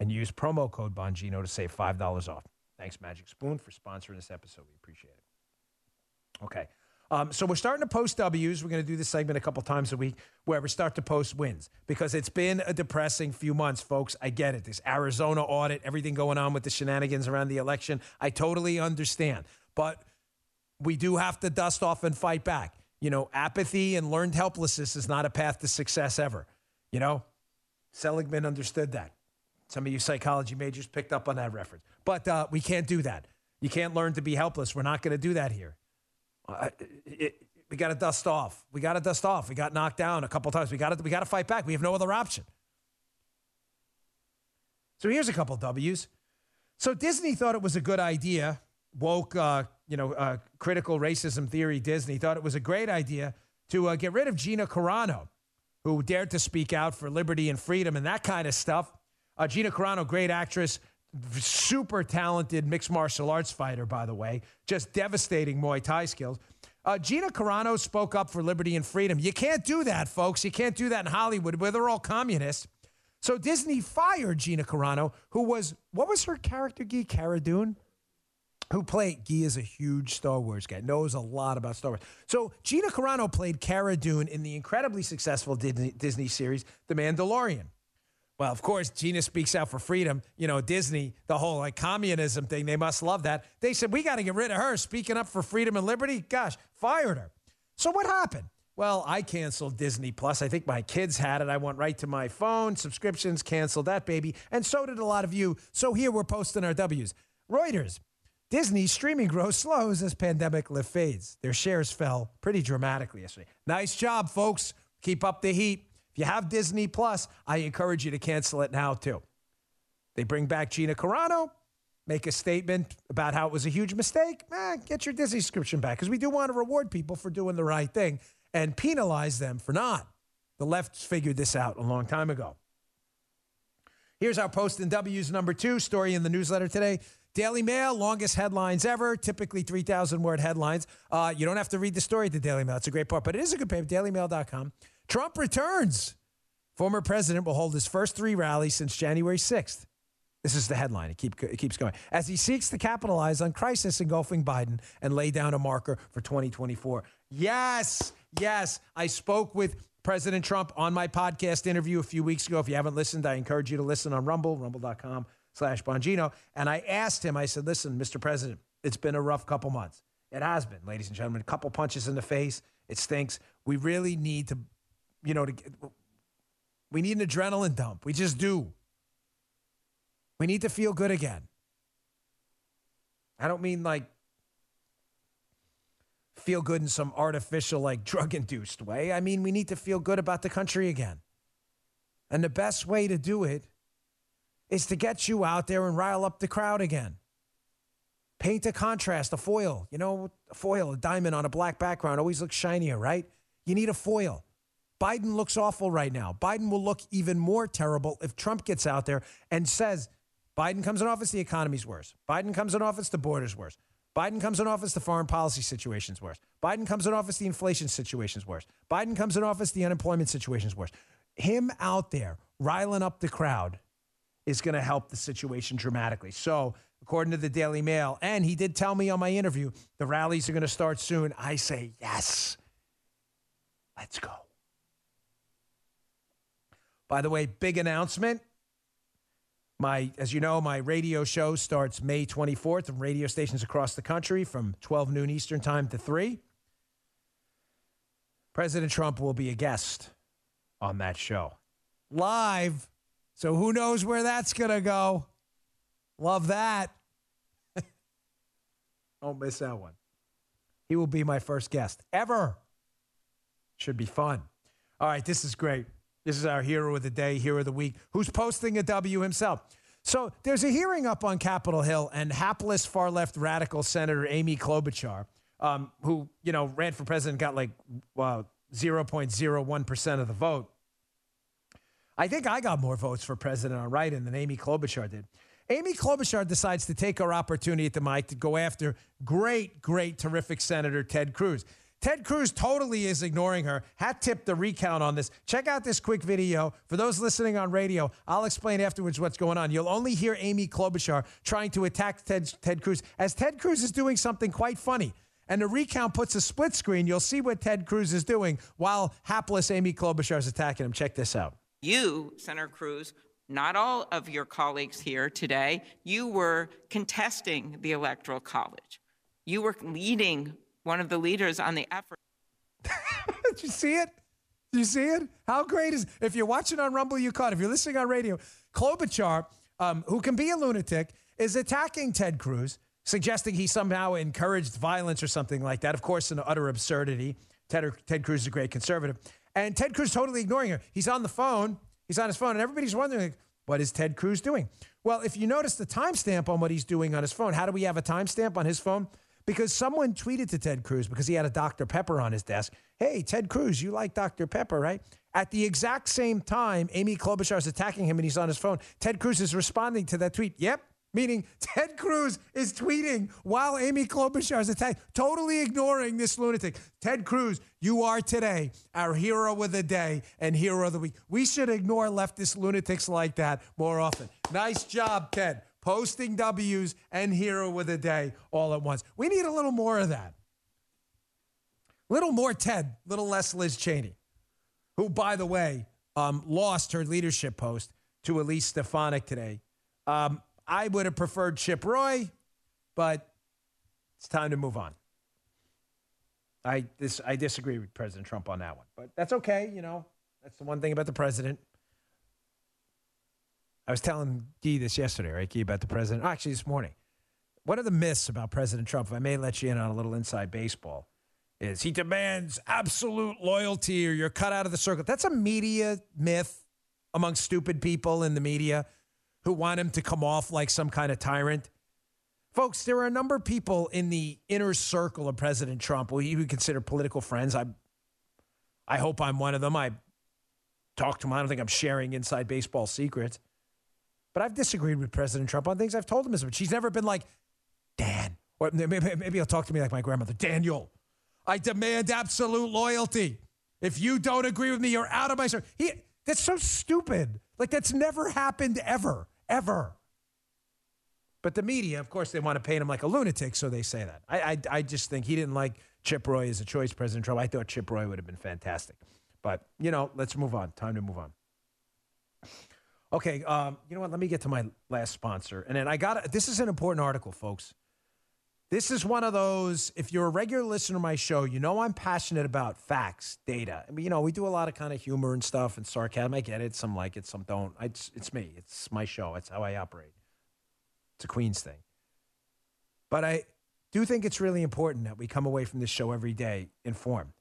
and use promo code Bongino to save $5 off. Thanks, Magic Spoon, for sponsoring this episode. We appreciate it. Okay. Um, so we're starting to post W's. We're going to do this segment a couple times a week where we start to post wins because it's been a depressing few months, folks. I get it. This Arizona audit, everything going on with the shenanigans around the election. I totally understand. But we do have to dust off and fight back. You know, apathy and learned helplessness is not a path to success ever. You know, Seligman understood that. Some of you psychology majors picked up on that reference. But uh, we can't do that. You can't learn to be helpless. We're not going to do that here. Uh, it, we got to dust off. We got to dust off. We got knocked down a couple times. We got to we got to fight back. We have no other option. So here's a couple W's. So Disney thought it was a good idea. Woke, uh, you know, uh, critical racism theory. Disney thought it was a great idea to uh, get rid of Gina Carano, who dared to speak out for liberty and freedom and that kind of stuff. Uh, Gina Carano, great actress, super talented mixed martial arts fighter, by the way, just devastating Muay Thai skills. Uh, Gina Carano spoke up for liberty and freedom. You can't do that, folks. You can't do that in Hollywood where they're all communists. So Disney fired Gina Carano, who was, what was her character, Guy Cara Dune? Who played, Guy is a huge Star Wars guy, knows a lot about Star Wars. So Gina Carano played Cara Dune in the incredibly successful Disney, Disney series, The Mandalorian. Well, of course, Gina speaks out for freedom. You know, Disney, the whole like communism thing, they must love that. They said, we got to get rid of her speaking up for freedom and liberty. Gosh, fired her. So what happened? Well, I canceled Disney Plus. I think my kids had it. I went right to my phone, subscriptions, canceled that baby. And so did a lot of you. So here we're posting our W's. Reuters. Disney streaming growth slows as pandemic lift fades. Their shares fell pretty dramatically yesterday. Nice job, folks. Keep up the heat you have Disney Plus, I encourage you to cancel it now too. They bring back Gina Carano, make a statement about how it was a huge mistake. Eh, get your Disney subscription back because we do want to reward people for doing the right thing and penalize them for not. The left figured this out a long time ago. Here's our post in W's number two story in the newsletter today. Daily Mail, longest headlines ever, typically 3,000 word headlines. Uh, you don't have to read the story at the Daily Mail. It's a great part, but it is a good paper, dailymail.com. Trump returns. Former president will hold his first three rallies since January 6th. This is the headline. It, keep, it keeps going. As he seeks to capitalize on crisis engulfing Biden and lay down a marker for 2024. Yes, yes. I spoke with President Trump on my podcast interview a few weeks ago. If you haven't listened, I encourage you to listen on Rumble, rumble.com slash Bongino. And I asked him, I said, listen, Mr. President, it's been a rough couple months. It has been, ladies and gentlemen. A couple punches in the face. It stinks. We really need to you know, to get, we need an adrenaline dump. We just do. We need to feel good again. I don't mean like feel good in some artificial, like drug induced way. I mean, we need to feel good about the country again. And the best way to do it is to get you out there and rile up the crowd again. Paint a contrast, a foil. You know, a foil, a diamond on a black background always looks shinier, right? You need a foil. Biden looks awful right now. Biden will look even more terrible if Trump gets out there and says, Biden comes in office, the economy's worse. Biden comes in office, the border's worse. Biden comes in office, the foreign policy situation's worse. Biden comes in office, the inflation situation's worse. Biden comes in office, the unemployment situation's worse. Him out there riling up the crowd is going to help the situation dramatically. So, according to the Daily Mail, and he did tell me on my interview, the rallies are going to start soon. I say, yes, let's go. By the way, big announcement. My, as you know, my radio show starts May 24th on radio stations across the country from 12 noon Eastern time to 3. President Trump will be a guest on that show live. So who knows where that's going to go? Love that. Don't miss that one. He will be my first guest ever. Should be fun. All right, this is great. This is our hero of the day, hero of the week, who's posting a W himself. So there's a hearing up on Capitol Hill, and hapless far left radical Senator Amy Klobuchar, um, who you know ran for president, got like 0.01 percent of the vote. I think I got more votes for president on write-in than Amy Klobuchar did. Amy Klobuchar decides to take her opportunity at the mic to go after great, great, terrific Senator Ted Cruz. Ted Cruz totally is ignoring her. Hat tip the recount on this. Check out this quick video. For those listening on radio, I'll explain afterwards what's going on. You'll only hear Amy Klobuchar trying to attack Ted, Ted Cruz as Ted Cruz is doing something quite funny. and the recount puts a split screen, you'll see what Ted Cruz is doing while hapless Amy Klobuchar is attacking him. Check this out. You, Senator Cruz, not all of your colleagues here today, you were contesting the Electoral College. You were leading one of the leaders on the effort. Did you see it? Did you see it? How great is if you're watching on Rumble, you caught. If you're listening on radio, Klobuchar, um, who can be a lunatic, is attacking Ted Cruz, suggesting he somehow encouraged violence or something like that. Of course, an utter absurdity. Ted, Ted Cruz is a great conservative. And Ted Cruz totally ignoring her. He's on the phone. He's on his phone, and everybody's wondering, like, what is Ted Cruz doing? Well, if you notice the timestamp on what he's doing on his phone, how do we have a timestamp on his phone? Because someone tweeted to Ted Cruz because he had a Dr. Pepper on his desk. Hey, Ted Cruz, you like Dr. Pepper, right? At the exact same time, Amy Klobuchar is attacking him and he's on his phone. Ted Cruz is responding to that tweet. Yep, meaning Ted Cruz is tweeting while Amy Klobuchar is attacking, totally ignoring this lunatic. Ted Cruz, you are today our hero of the day and hero of the week. We should ignore leftist lunatics like that more often. Nice job, Ted. Posting W's and hero of the day all at once. We need a little more of that. Little more Ted, little less Liz Cheney, who, by the way, um, lost her leadership post to Elise Stefanik today. Um, I would have preferred Chip Roy, but it's time to move on. I this I disagree with President Trump on that one, but that's okay. You know, that's the one thing about the president. I was telling Guy this yesterday, right, about the president. Oh, actually, this morning. One of the myths about President Trump, if I may let you in on a little inside baseball, is he demands absolute loyalty or you're cut out of the circle. That's a media myth among stupid people in the media who want him to come off like some kind of tyrant. Folks, there are a number of people in the inner circle of President Trump who you would consider political friends. I, I hope I'm one of them. I talk to him. I don't think I'm sharing inside baseball secrets. But I've disagreed with President Trump on things I've told him as much. She's never been like, Dan, or maybe, maybe he'll talk to me like my grandmother, Daniel, I demand absolute loyalty. If you don't agree with me, you're out of my circle. He, that's so stupid. Like that's never happened ever, ever. But the media, of course, they want to paint him like a lunatic, so they say that. I, I, I just think he didn't like Chip Roy as a choice, President Trump. I thought Chip Roy would have been fantastic. But, you know, let's move on. Time to move on. Okay, um, you know what? Let me get to my last sponsor. And then I got this is an important article, folks. This is one of those, if you're a regular listener to my show, you know I'm passionate about facts, data. I mean, you know, we do a lot of kind of humor and stuff and sarcasm. I get it. Some like it, some don't. It's, it's me. It's my show. It's how I operate. It's a Queen's thing. But I do think it's really important that we come away from this show every day informed.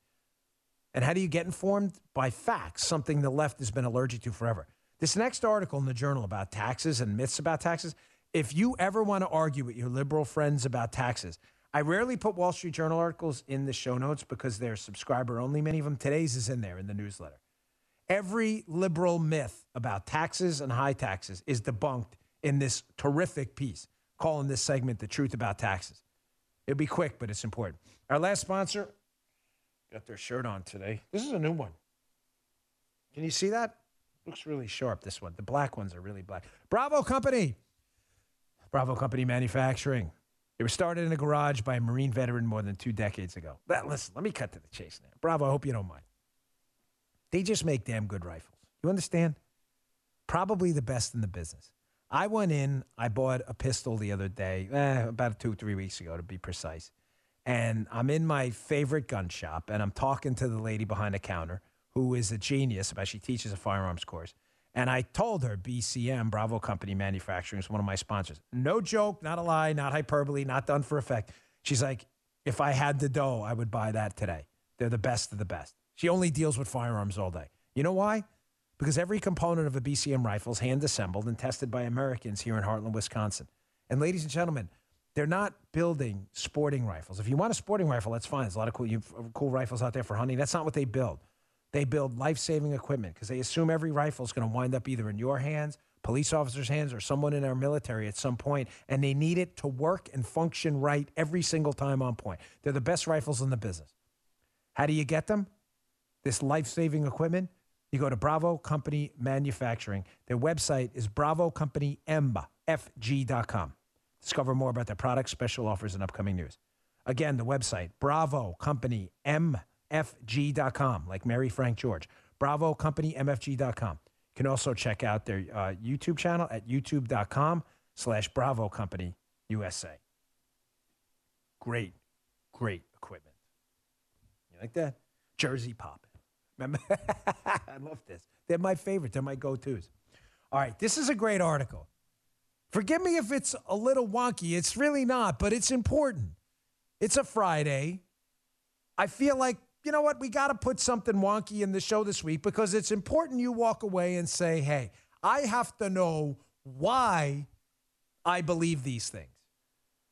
And how do you get informed? By facts, something the left has been allergic to forever. This next article in the journal about taxes and myths about taxes, if you ever want to argue with your liberal friends about taxes, I rarely put Wall Street Journal articles in the show notes because they're subscriber only. Many of them, today's is in there in the newsletter. Every liberal myth about taxes and high taxes is debunked in this terrific piece, calling this segment The Truth About Taxes. It'll be quick, but it's important. Our last sponsor got their shirt on today. This is a new one. Can you see that? Looks really sharp, this one. The black ones are really black. Bravo Company. Bravo Company Manufacturing. It was started in a garage by a Marine veteran more than two decades ago. Listen, let me cut to the chase now. Bravo, I hope you don't mind. They just make damn good rifles. You understand? Probably the best in the business. I went in, I bought a pistol the other day, eh, about two, three weeks ago to be precise. And I'm in my favorite gun shop and I'm talking to the lady behind the counter who is a genius, but she teaches a firearms course. And I told her BCM, Bravo Company Manufacturing, is one of my sponsors. No joke, not a lie, not hyperbole, not done for effect. She's like, if I had the dough, I would buy that today. They're the best of the best. She only deals with firearms all day. You know why? Because every component of a BCM rifle is hand assembled and tested by Americans here in Hartland, Wisconsin. And ladies and gentlemen, they're not building sporting rifles. If you want a sporting rifle, that's fine. There's a lot of cool, cool rifles out there for hunting. That's not what they build. They build life saving equipment because they assume every rifle is going to wind up either in your hands, police officers' hands, or someone in our military at some point, and they need it to work and function right every single time on point. They're the best rifles in the business. How do you get them? This life saving equipment? You go to Bravo Company Manufacturing. Their website is bravocompanymfg.com. Discover more about their products, special offers, and upcoming news. Again, the website, Bravo Company MFG.com, like Mary Frank George. Bravo Company MFG.com. You can also check out their uh, YouTube channel at youtube.com slash Bravo Company USA. Great, great equipment. You like that? Jersey pop. Remember? I love this. They're my favorite. They're my go-tos. All right, this is a great article. Forgive me if it's a little wonky. It's really not, but it's important. It's a Friday. I feel like, you know what, we got to put something wonky in the show this week because it's important you walk away and say, hey, I have to know why I believe these things.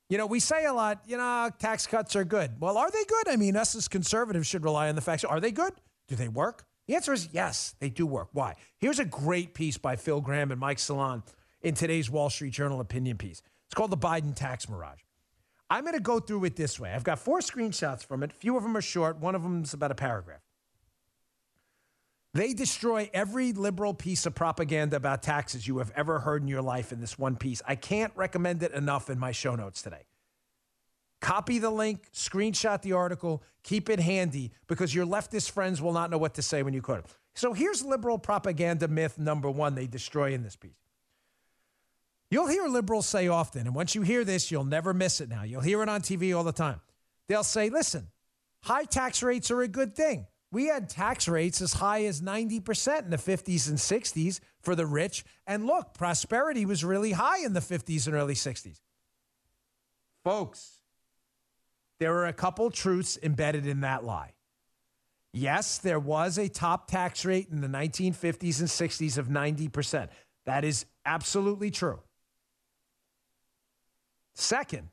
You know, we say a lot, you know, tax cuts are good. Well, are they good? I mean, us as conservatives should rely on the facts. Are they good? Do they work? The answer is yes, they do work. Why? Here's a great piece by Phil Gramm and Mike Solon in today's Wall Street Journal opinion piece. It's called The Biden Tax Mirage. I'm going to go through it this way. I've got four screenshots from it. A few of them are short, one of them is about a paragraph. They destroy every liberal piece of propaganda about taxes you have ever heard in your life in this one piece. I can't recommend it enough in my show notes today. Copy the link, screenshot the article, keep it handy because your leftist friends will not know what to say when you quote it. So here's liberal propaganda myth number one they destroy in this piece. You'll hear liberals say often, and once you hear this, you'll never miss it now. You'll hear it on TV all the time. They'll say, listen, high tax rates are a good thing. We had tax rates as high as 90% in the 50s and 60s for the rich. And look, prosperity was really high in the 50s and early 60s. Folks, there are a couple truths embedded in that lie. Yes, there was a top tax rate in the 1950s and 60s of 90%. That is absolutely true. Second,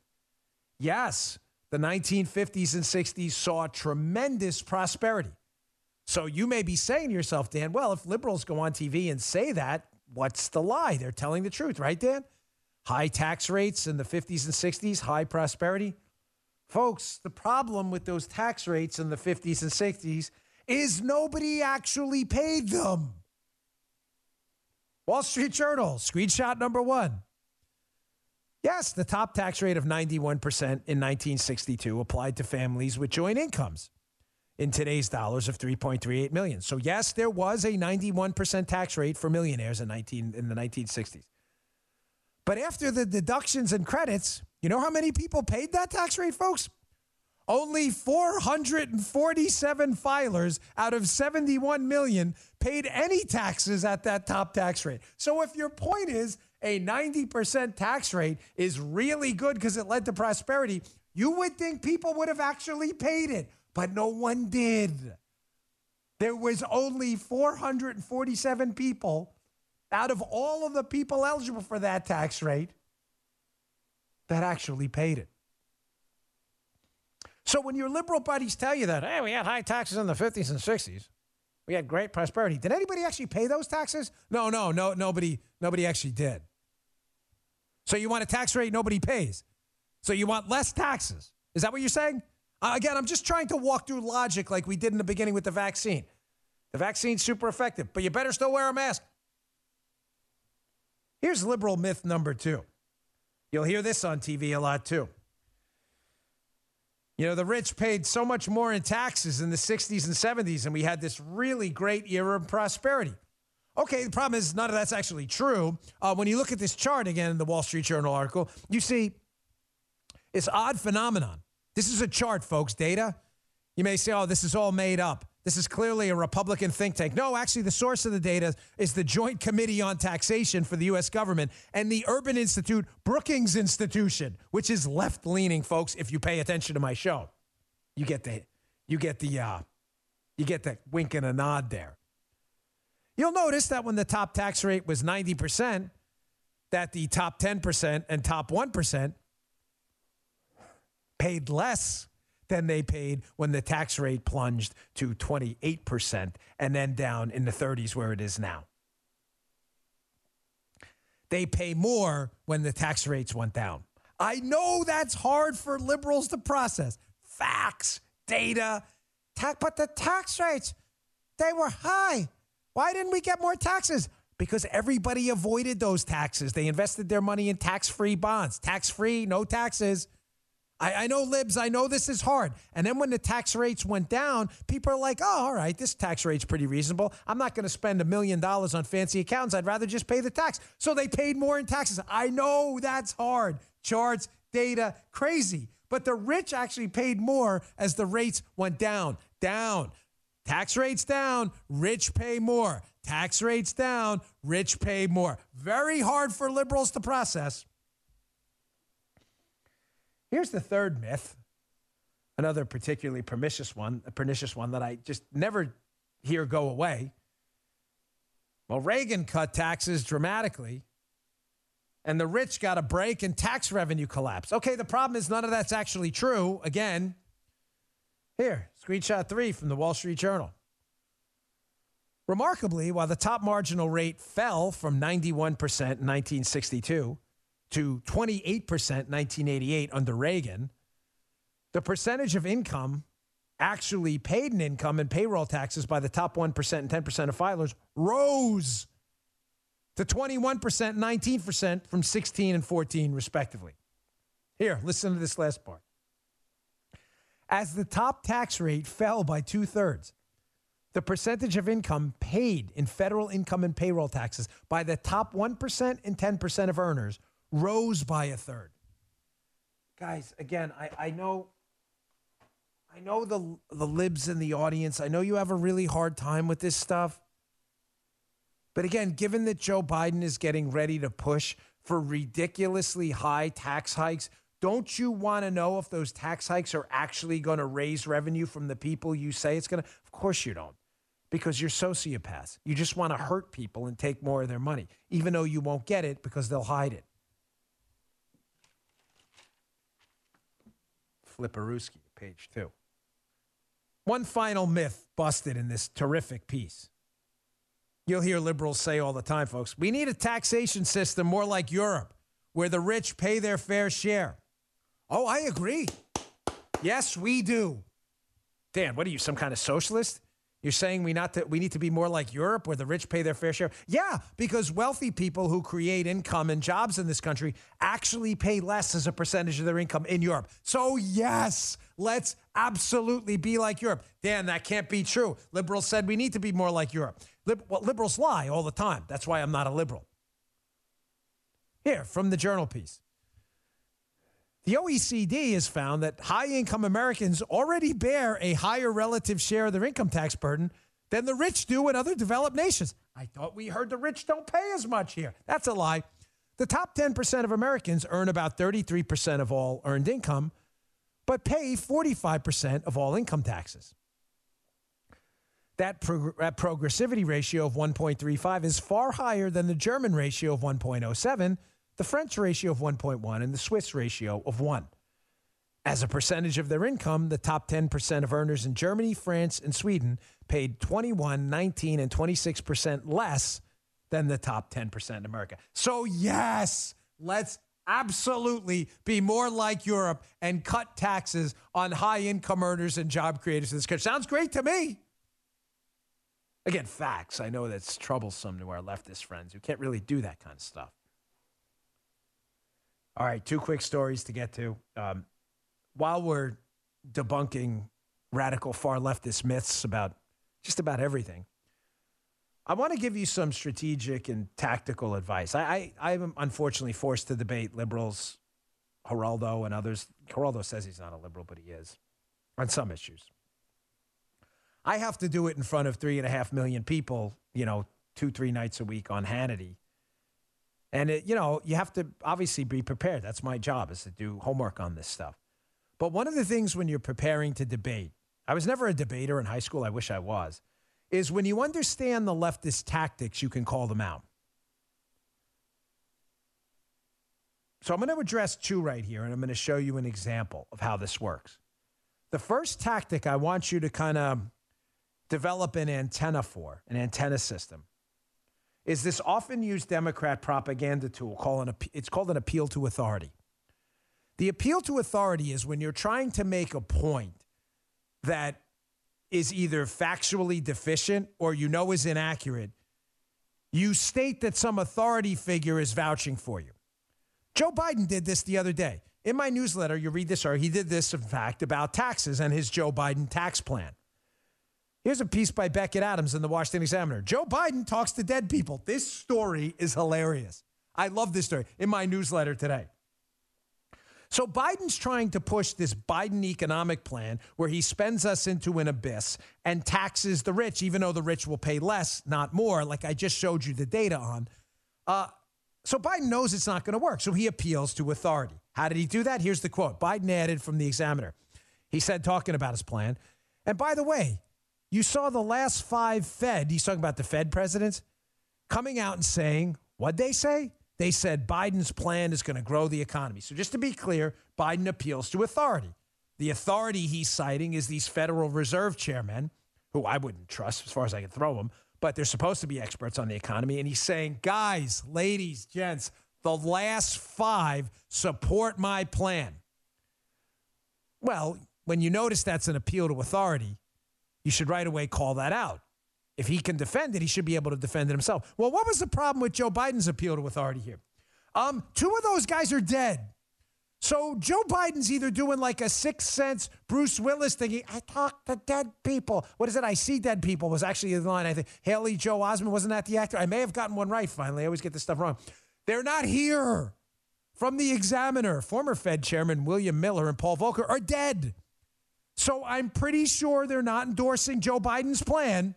yes, the 1950s and 60s saw tremendous prosperity. So you may be saying to yourself, Dan, well, if liberals go on TV and say that, what's the lie? They're telling the truth, right, Dan? High tax rates in the 50s and 60s, high prosperity. Folks, the problem with those tax rates in the 50s and 60s is nobody actually paid them. Wall Street Journal, screenshot number one. Yes, the top tax rate of 91% in 1962 applied to families with joint incomes in today's dollars of 3.38 million. So yes, there was a 91% tax rate for millionaires in 19 in the 1960s. But after the deductions and credits, you know how many people paid that tax rate, folks? Only 447 filers out of 71 million paid any taxes at that top tax rate. So if your point is a 90% tax rate is really good because it led to prosperity, you would think people would have actually paid it, but no one did. There was only 447 people out of all of the people eligible for that tax rate that actually paid it. So when your liberal buddies tell you that, hey, we had high taxes in the 50s and 60s, we had great prosperity. Did anybody actually pay those taxes? No, no, no, nobody, nobody actually did. So you want a tax rate nobody pays. So you want less taxes. Is that what you're saying? Uh, again, I'm just trying to walk through logic like we did in the beginning with the vaccine. The vaccine's super effective, but you better still wear a mask. Here's liberal myth number two. You'll hear this on TV a lot too. You know, the rich paid so much more in taxes in the 60s and 70s, and we had this really great era of prosperity. Okay, the problem is none of that's actually true. Uh, when you look at this chart again in the Wall Street Journal article, you see it's odd phenomenon. This is a chart, folks, data. You may say, oh, this is all made up. This is clearly a Republican think tank. No, actually, the source of the data is the Joint Committee on Taxation for the U.S. government and the Urban Institute Brookings Institution, which is left leaning, folks. If you pay attention to my show, you get the, you get the, uh, you get the wink and a nod there. You'll notice that when the top tax rate was 90%, that the top 10% and top 1% paid less than they paid when the tax rate plunged to 28% and then down in the 30s where it is now. They pay more when the tax rates went down. I know that's hard for liberals to process. Facts, data, ta- but the tax rates, they were high. Why didn't we get more taxes? Because everybody avoided those taxes. They invested their money in tax free bonds. Tax free, no taxes. I, I know libs, I know this is hard. And then when the tax rates went down, people are like, oh, all right, this tax rate's pretty reasonable. I'm not going to spend a million dollars on fancy accountants. I'd rather just pay the tax. So they paid more in taxes. I know that's hard. Charts, data, crazy. But the rich actually paid more as the rates went down, down. Tax rates down, rich pay more. Tax rates down, rich pay more. Very hard for liberals to process. Here's the third myth, another particularly pernicious one, a pernicious one that I just never hear go away. Well, Reagan cut taxes dramatically, and the rich got a break and tax revenue collapsed. Okay, the problem is none of that's actually true. Again, here, screenshot three from the Wall Street Journal. Remarkably, while the top marginal rate fell from 91% in 1962 to 28% in 1988 under Reagan, the percentage of income actually paid in income and payroll taxes by the top 1% and 10% of filers rose to 21% and 19% from 16 and 14 respectively. Here, listen to this last part. As the top tax rate fell by two thirds, the percentage of income paid in federal income and payroll taxes by the top 1% and 10% of earners rose by a third. Guys, again, I, I know I know the the libs in the audience. I know you have a really hard time with this stuff. But again, given that Joe Biden is getting ready to push for ridiculously high tax hikes, don't you want to know if those tax hikes are actually going to raise revenue from the people you say it's going to? Of course you don't. Because you're sociopaths. You just want to hurt people and take more of their money, even though you won't get it because they'll hide it. Flipperooski, page two. One final myth busted in this terrific piece. You'll hear liberals say all the time, folks, we need a taxation system more like Europe, where the rich pay their fair share. Oh, I agree. Yes, we do. Dan, what are you, some kind of socialist? You're saying we not to, we need to be more like Europe where the rich pay their fair share? Yeah, because wealthy people who create income and jobs in this country actually pay less as a percentage of their income in Europe. So yes, let's absolutely be like Europe. Dan, that can't be true. Liberals said we need to be more like Europe. Lib- well, liberals lie all the time. That's why I'm not a liberal. Here, from the journal piece. The OECD has found that high income Americans already bear a higher relative share of their income tax burden than the rich do in other developed nations. I thought we heard the rich don't pay as much here. That's a lie. The top 10% of Americans earn about 33% of all earned income, but pay 45% of all income taxes. That, prog- that progressivity ratio of 1.35 is far higher than the German ratio of 1.07 the French ratio of 1.1, and the Swiss ratio of 1. As a percentage of their income, the top 10% of earners in Germany, France, and Sweden paid 21, 19, and 26% less than the top 10% in America. So, yes, let's absolutely be more like Europe and cut taxes on high income earners and job creators in this country. Sounds great to me. Again, facts. I know that's troublesome to our leftist friends who can't really do that kind of stuff. All right, two quick stories to get to. Um, while we're debunking radical far leftist myths about just about everything, I want to give you some strategic and tactical advice. I, I, I'm unfortunately forced to debate liberals, Geraldo, and others. Geraldo says he's not a liberal, but he is on some issues. I have to do it in front of three and a half million people, you know, two, three nights a week on Hannity. And it, you know, you have to obviously be prepared. That's my job is to do homework on this stuff. But one of the things when you're preparing to debate, I was never a debater in high school. I wish I was. Is when you understand the leftist tactics, you can call them out. So I'm going to address two right here, and I'm going to show you an example of how this works. The first tactic I want you to kind of develop an antenna for, an antenna system, is this often used Democrat propaganda tool called an, it's called an appeal to authority. The appeal to authority is when you're trying to make a point that is either factually deficient or you know is inaccurate, you state that some authority figure is vouching for you. Joe Biden did this the other day. in my newsletter, you read this, or he did this, in fact, about taxes and his Joe Biden tax plan. Here's a piece by Becket Adams in the Washington Examiner. Joe Biden talks to dead people. This story is hilarious. I love this story in my newsletter today. So Biden's trying to push this Biden economic plan where he spends us into an abyss and taxes the rich, even though the rich will pay less, not more, like I just showed you the data on. Uh, so Biden knows it's not going to work. So he appeals to authority. How did he do that? Here's the quote Biden added from the examiner. He said, talking about his plan. And by the way, you saw the last five Fed, he's talking about the Fed presidents, coming out and saying, what they say? They said Biden's plan is going to grow the economy. So just to be clear, Biden appeals to authority. The authority he's citing is these Federal Reserve chairmen, who I wouldn't trust as far as I can throw them, but they're supposed to be experts on the economy. And he's saying, guys, ladies, gents, the last five support my plan. Well, when you notice that's an appeal to authority, you should right away call that out. If he can defend it, he should be able to defend it himself. Well, what was the problem with Joe Biden's appeal to authority here? Um, two of those guys are dead. So Joe Biden's either doing like a sixth sense Bruce Willis thinking, I talk to dead people. What is it? I see dead people was actually the line. I think Haley Joe Osment wasn't that the actor. I may have gotten one right finally. I always get this stuff wrong. They're not here. From the Examiner, former Fed Chairman William Miller and Paul Volcker are dead. So I'm pretty sure they're not endorsing Joe Biden's plan.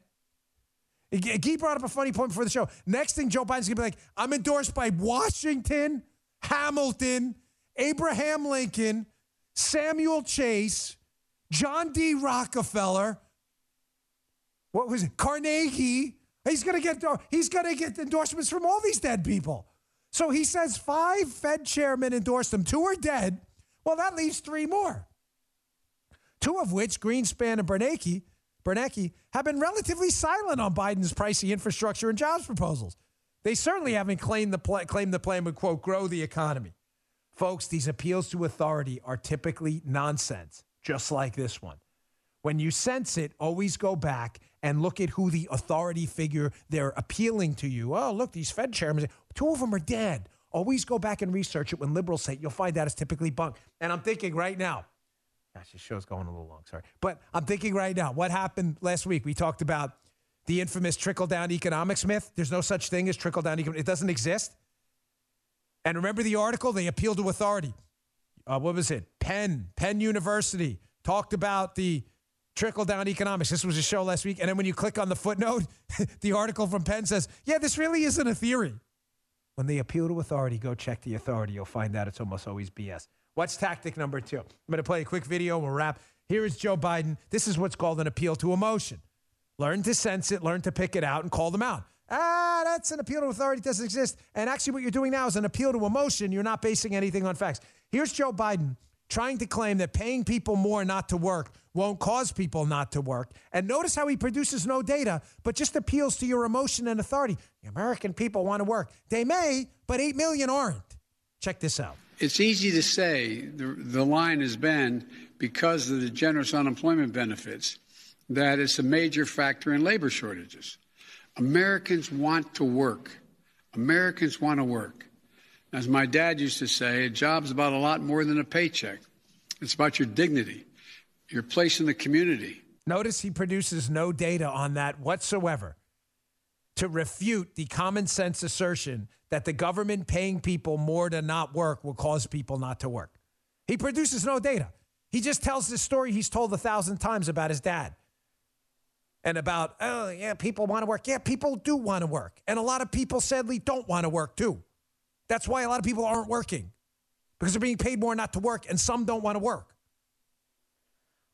He brought up a funny point before the show. Next thing Joe Biden's gonna be like, I'm endorsed by Washington, Hamilton, Abraham Lincoln, Samuel Chase, John D. Rockefeller. What was it? Carnegie. He's gonna get he's gonna get endorsements from all these dead people. So he says five Fed chairmen endorsed him. Two are dead. Well, that leaves three more. Two of which, Greenspan and Bernanke, Bernanke have been relatively silent on Biden's pricey infrastructure and jobs proposals. They certainly haven't claimed the, pl- claimed the plan would, quote, grow the economy. Folks, these appeals to authority are typically nonsense, just like this one. When you sense it, always go back and look at who the authority figure they're appealing to you. Oh, look, these Fed chairmen, two of them are dead. Always go back and research it when liberals say it. You'll find that is typically bunk. And I'm thinking right now, Gosh, this show's going a little long. Sorry. But I'm thinking right now, what happened last week? We talked about the infamous trickle down economics myth. There's no such thing as trickle down economics, it doesn't exist. And remember the article? They appealed to authority. Uh, what was it? Penn, Penn University talked about the trickle down economics. This was a show last week. And then when you click on the footnote, the article from Penn says, yeah, this really isn't a theory. When they appeal to authority, go check the authority. You'll find out it's almost always BS. What's tactic number two? I'm going to play a quick video. We'll wrap. Here is Joe Biden. This is what's called an appeal to emotion. Learn to sense it, learn to pick it out, and call them out. Ah, that's an appeal to authority. It doesn't exist. And actually, what you're doing now is an appeal to emotion. You're not basing anything on facts. Here's Joe Biden trying to claim that paying people more not to work won't cause people not to work. And notice how he produces no data, but just appeals to your emotion and authority. The American people want to work. They may, but 8 million aren't. Check this out. It's easy to say the, the line has been because of the generous unemployment benefits that it's a major factor in labor shortages. Americans want to work. Americans want to work. As my dad used to say, a job's about a lot more than a paycheck. It's about your dignity, your place in the community. Notice he produces no data on that whatsoever to refute the common sense assertion that the government paying people more to not work will cause people not to work. He produces no data. He just tells this story he's told a thousand times about his dad and about, oh, yeah, people want to work. Yeah, people do want to work. And a lot of people sadly don't want to work too. That's why a lot of people aren't working because they're being paid more not to work, and some don't want to work.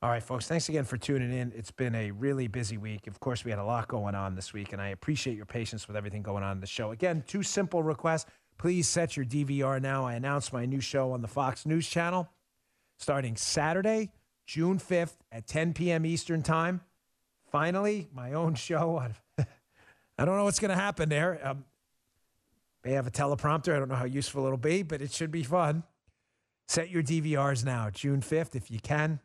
All right, folks, thanks again for tuning in. It's been a really busy week. Of course, we had a lot going on this week, and I appreciate your patience with everything going on in the show. Again, two simple requests. Please set your DVR now. I announced my new show on the Fox News Channel starting Saturday, June 5th at 10 p.m. Eastern Time. Finally, my own show. I don't know what's going to happen there. Um, may have a teleprompter. I don't know how useful it'll be, but it should be fun. Set your DVRs now, June 5th, if you can.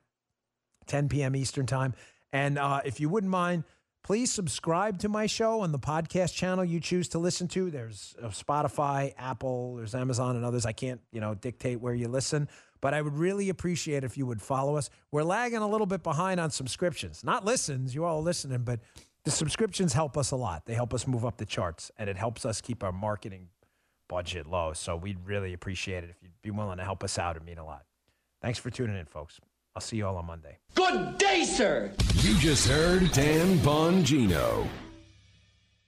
10 p.m. Eastern Time. And uh, if you wouldn't mind, please subscribe to my show on the podcast channel you choose to listen to. There's uh, Spotify, Apple, there's Amazon, and others. I can't, you know, dictate where you listen, but I would really appreciate if you would follow us. We're lagging a little bit behind on subscriptions, not listens. You all are listening, but the subscriptions help us a lot. They help us move up the charts, and it helps us keep our marketing budget low. So we'd really appreciate it if you'd be willing to help us out. It'd mean a lot. Thanks for tuning in, folks. I'll see you all on Monday. Good day, sir. You just heard Dan Bongino.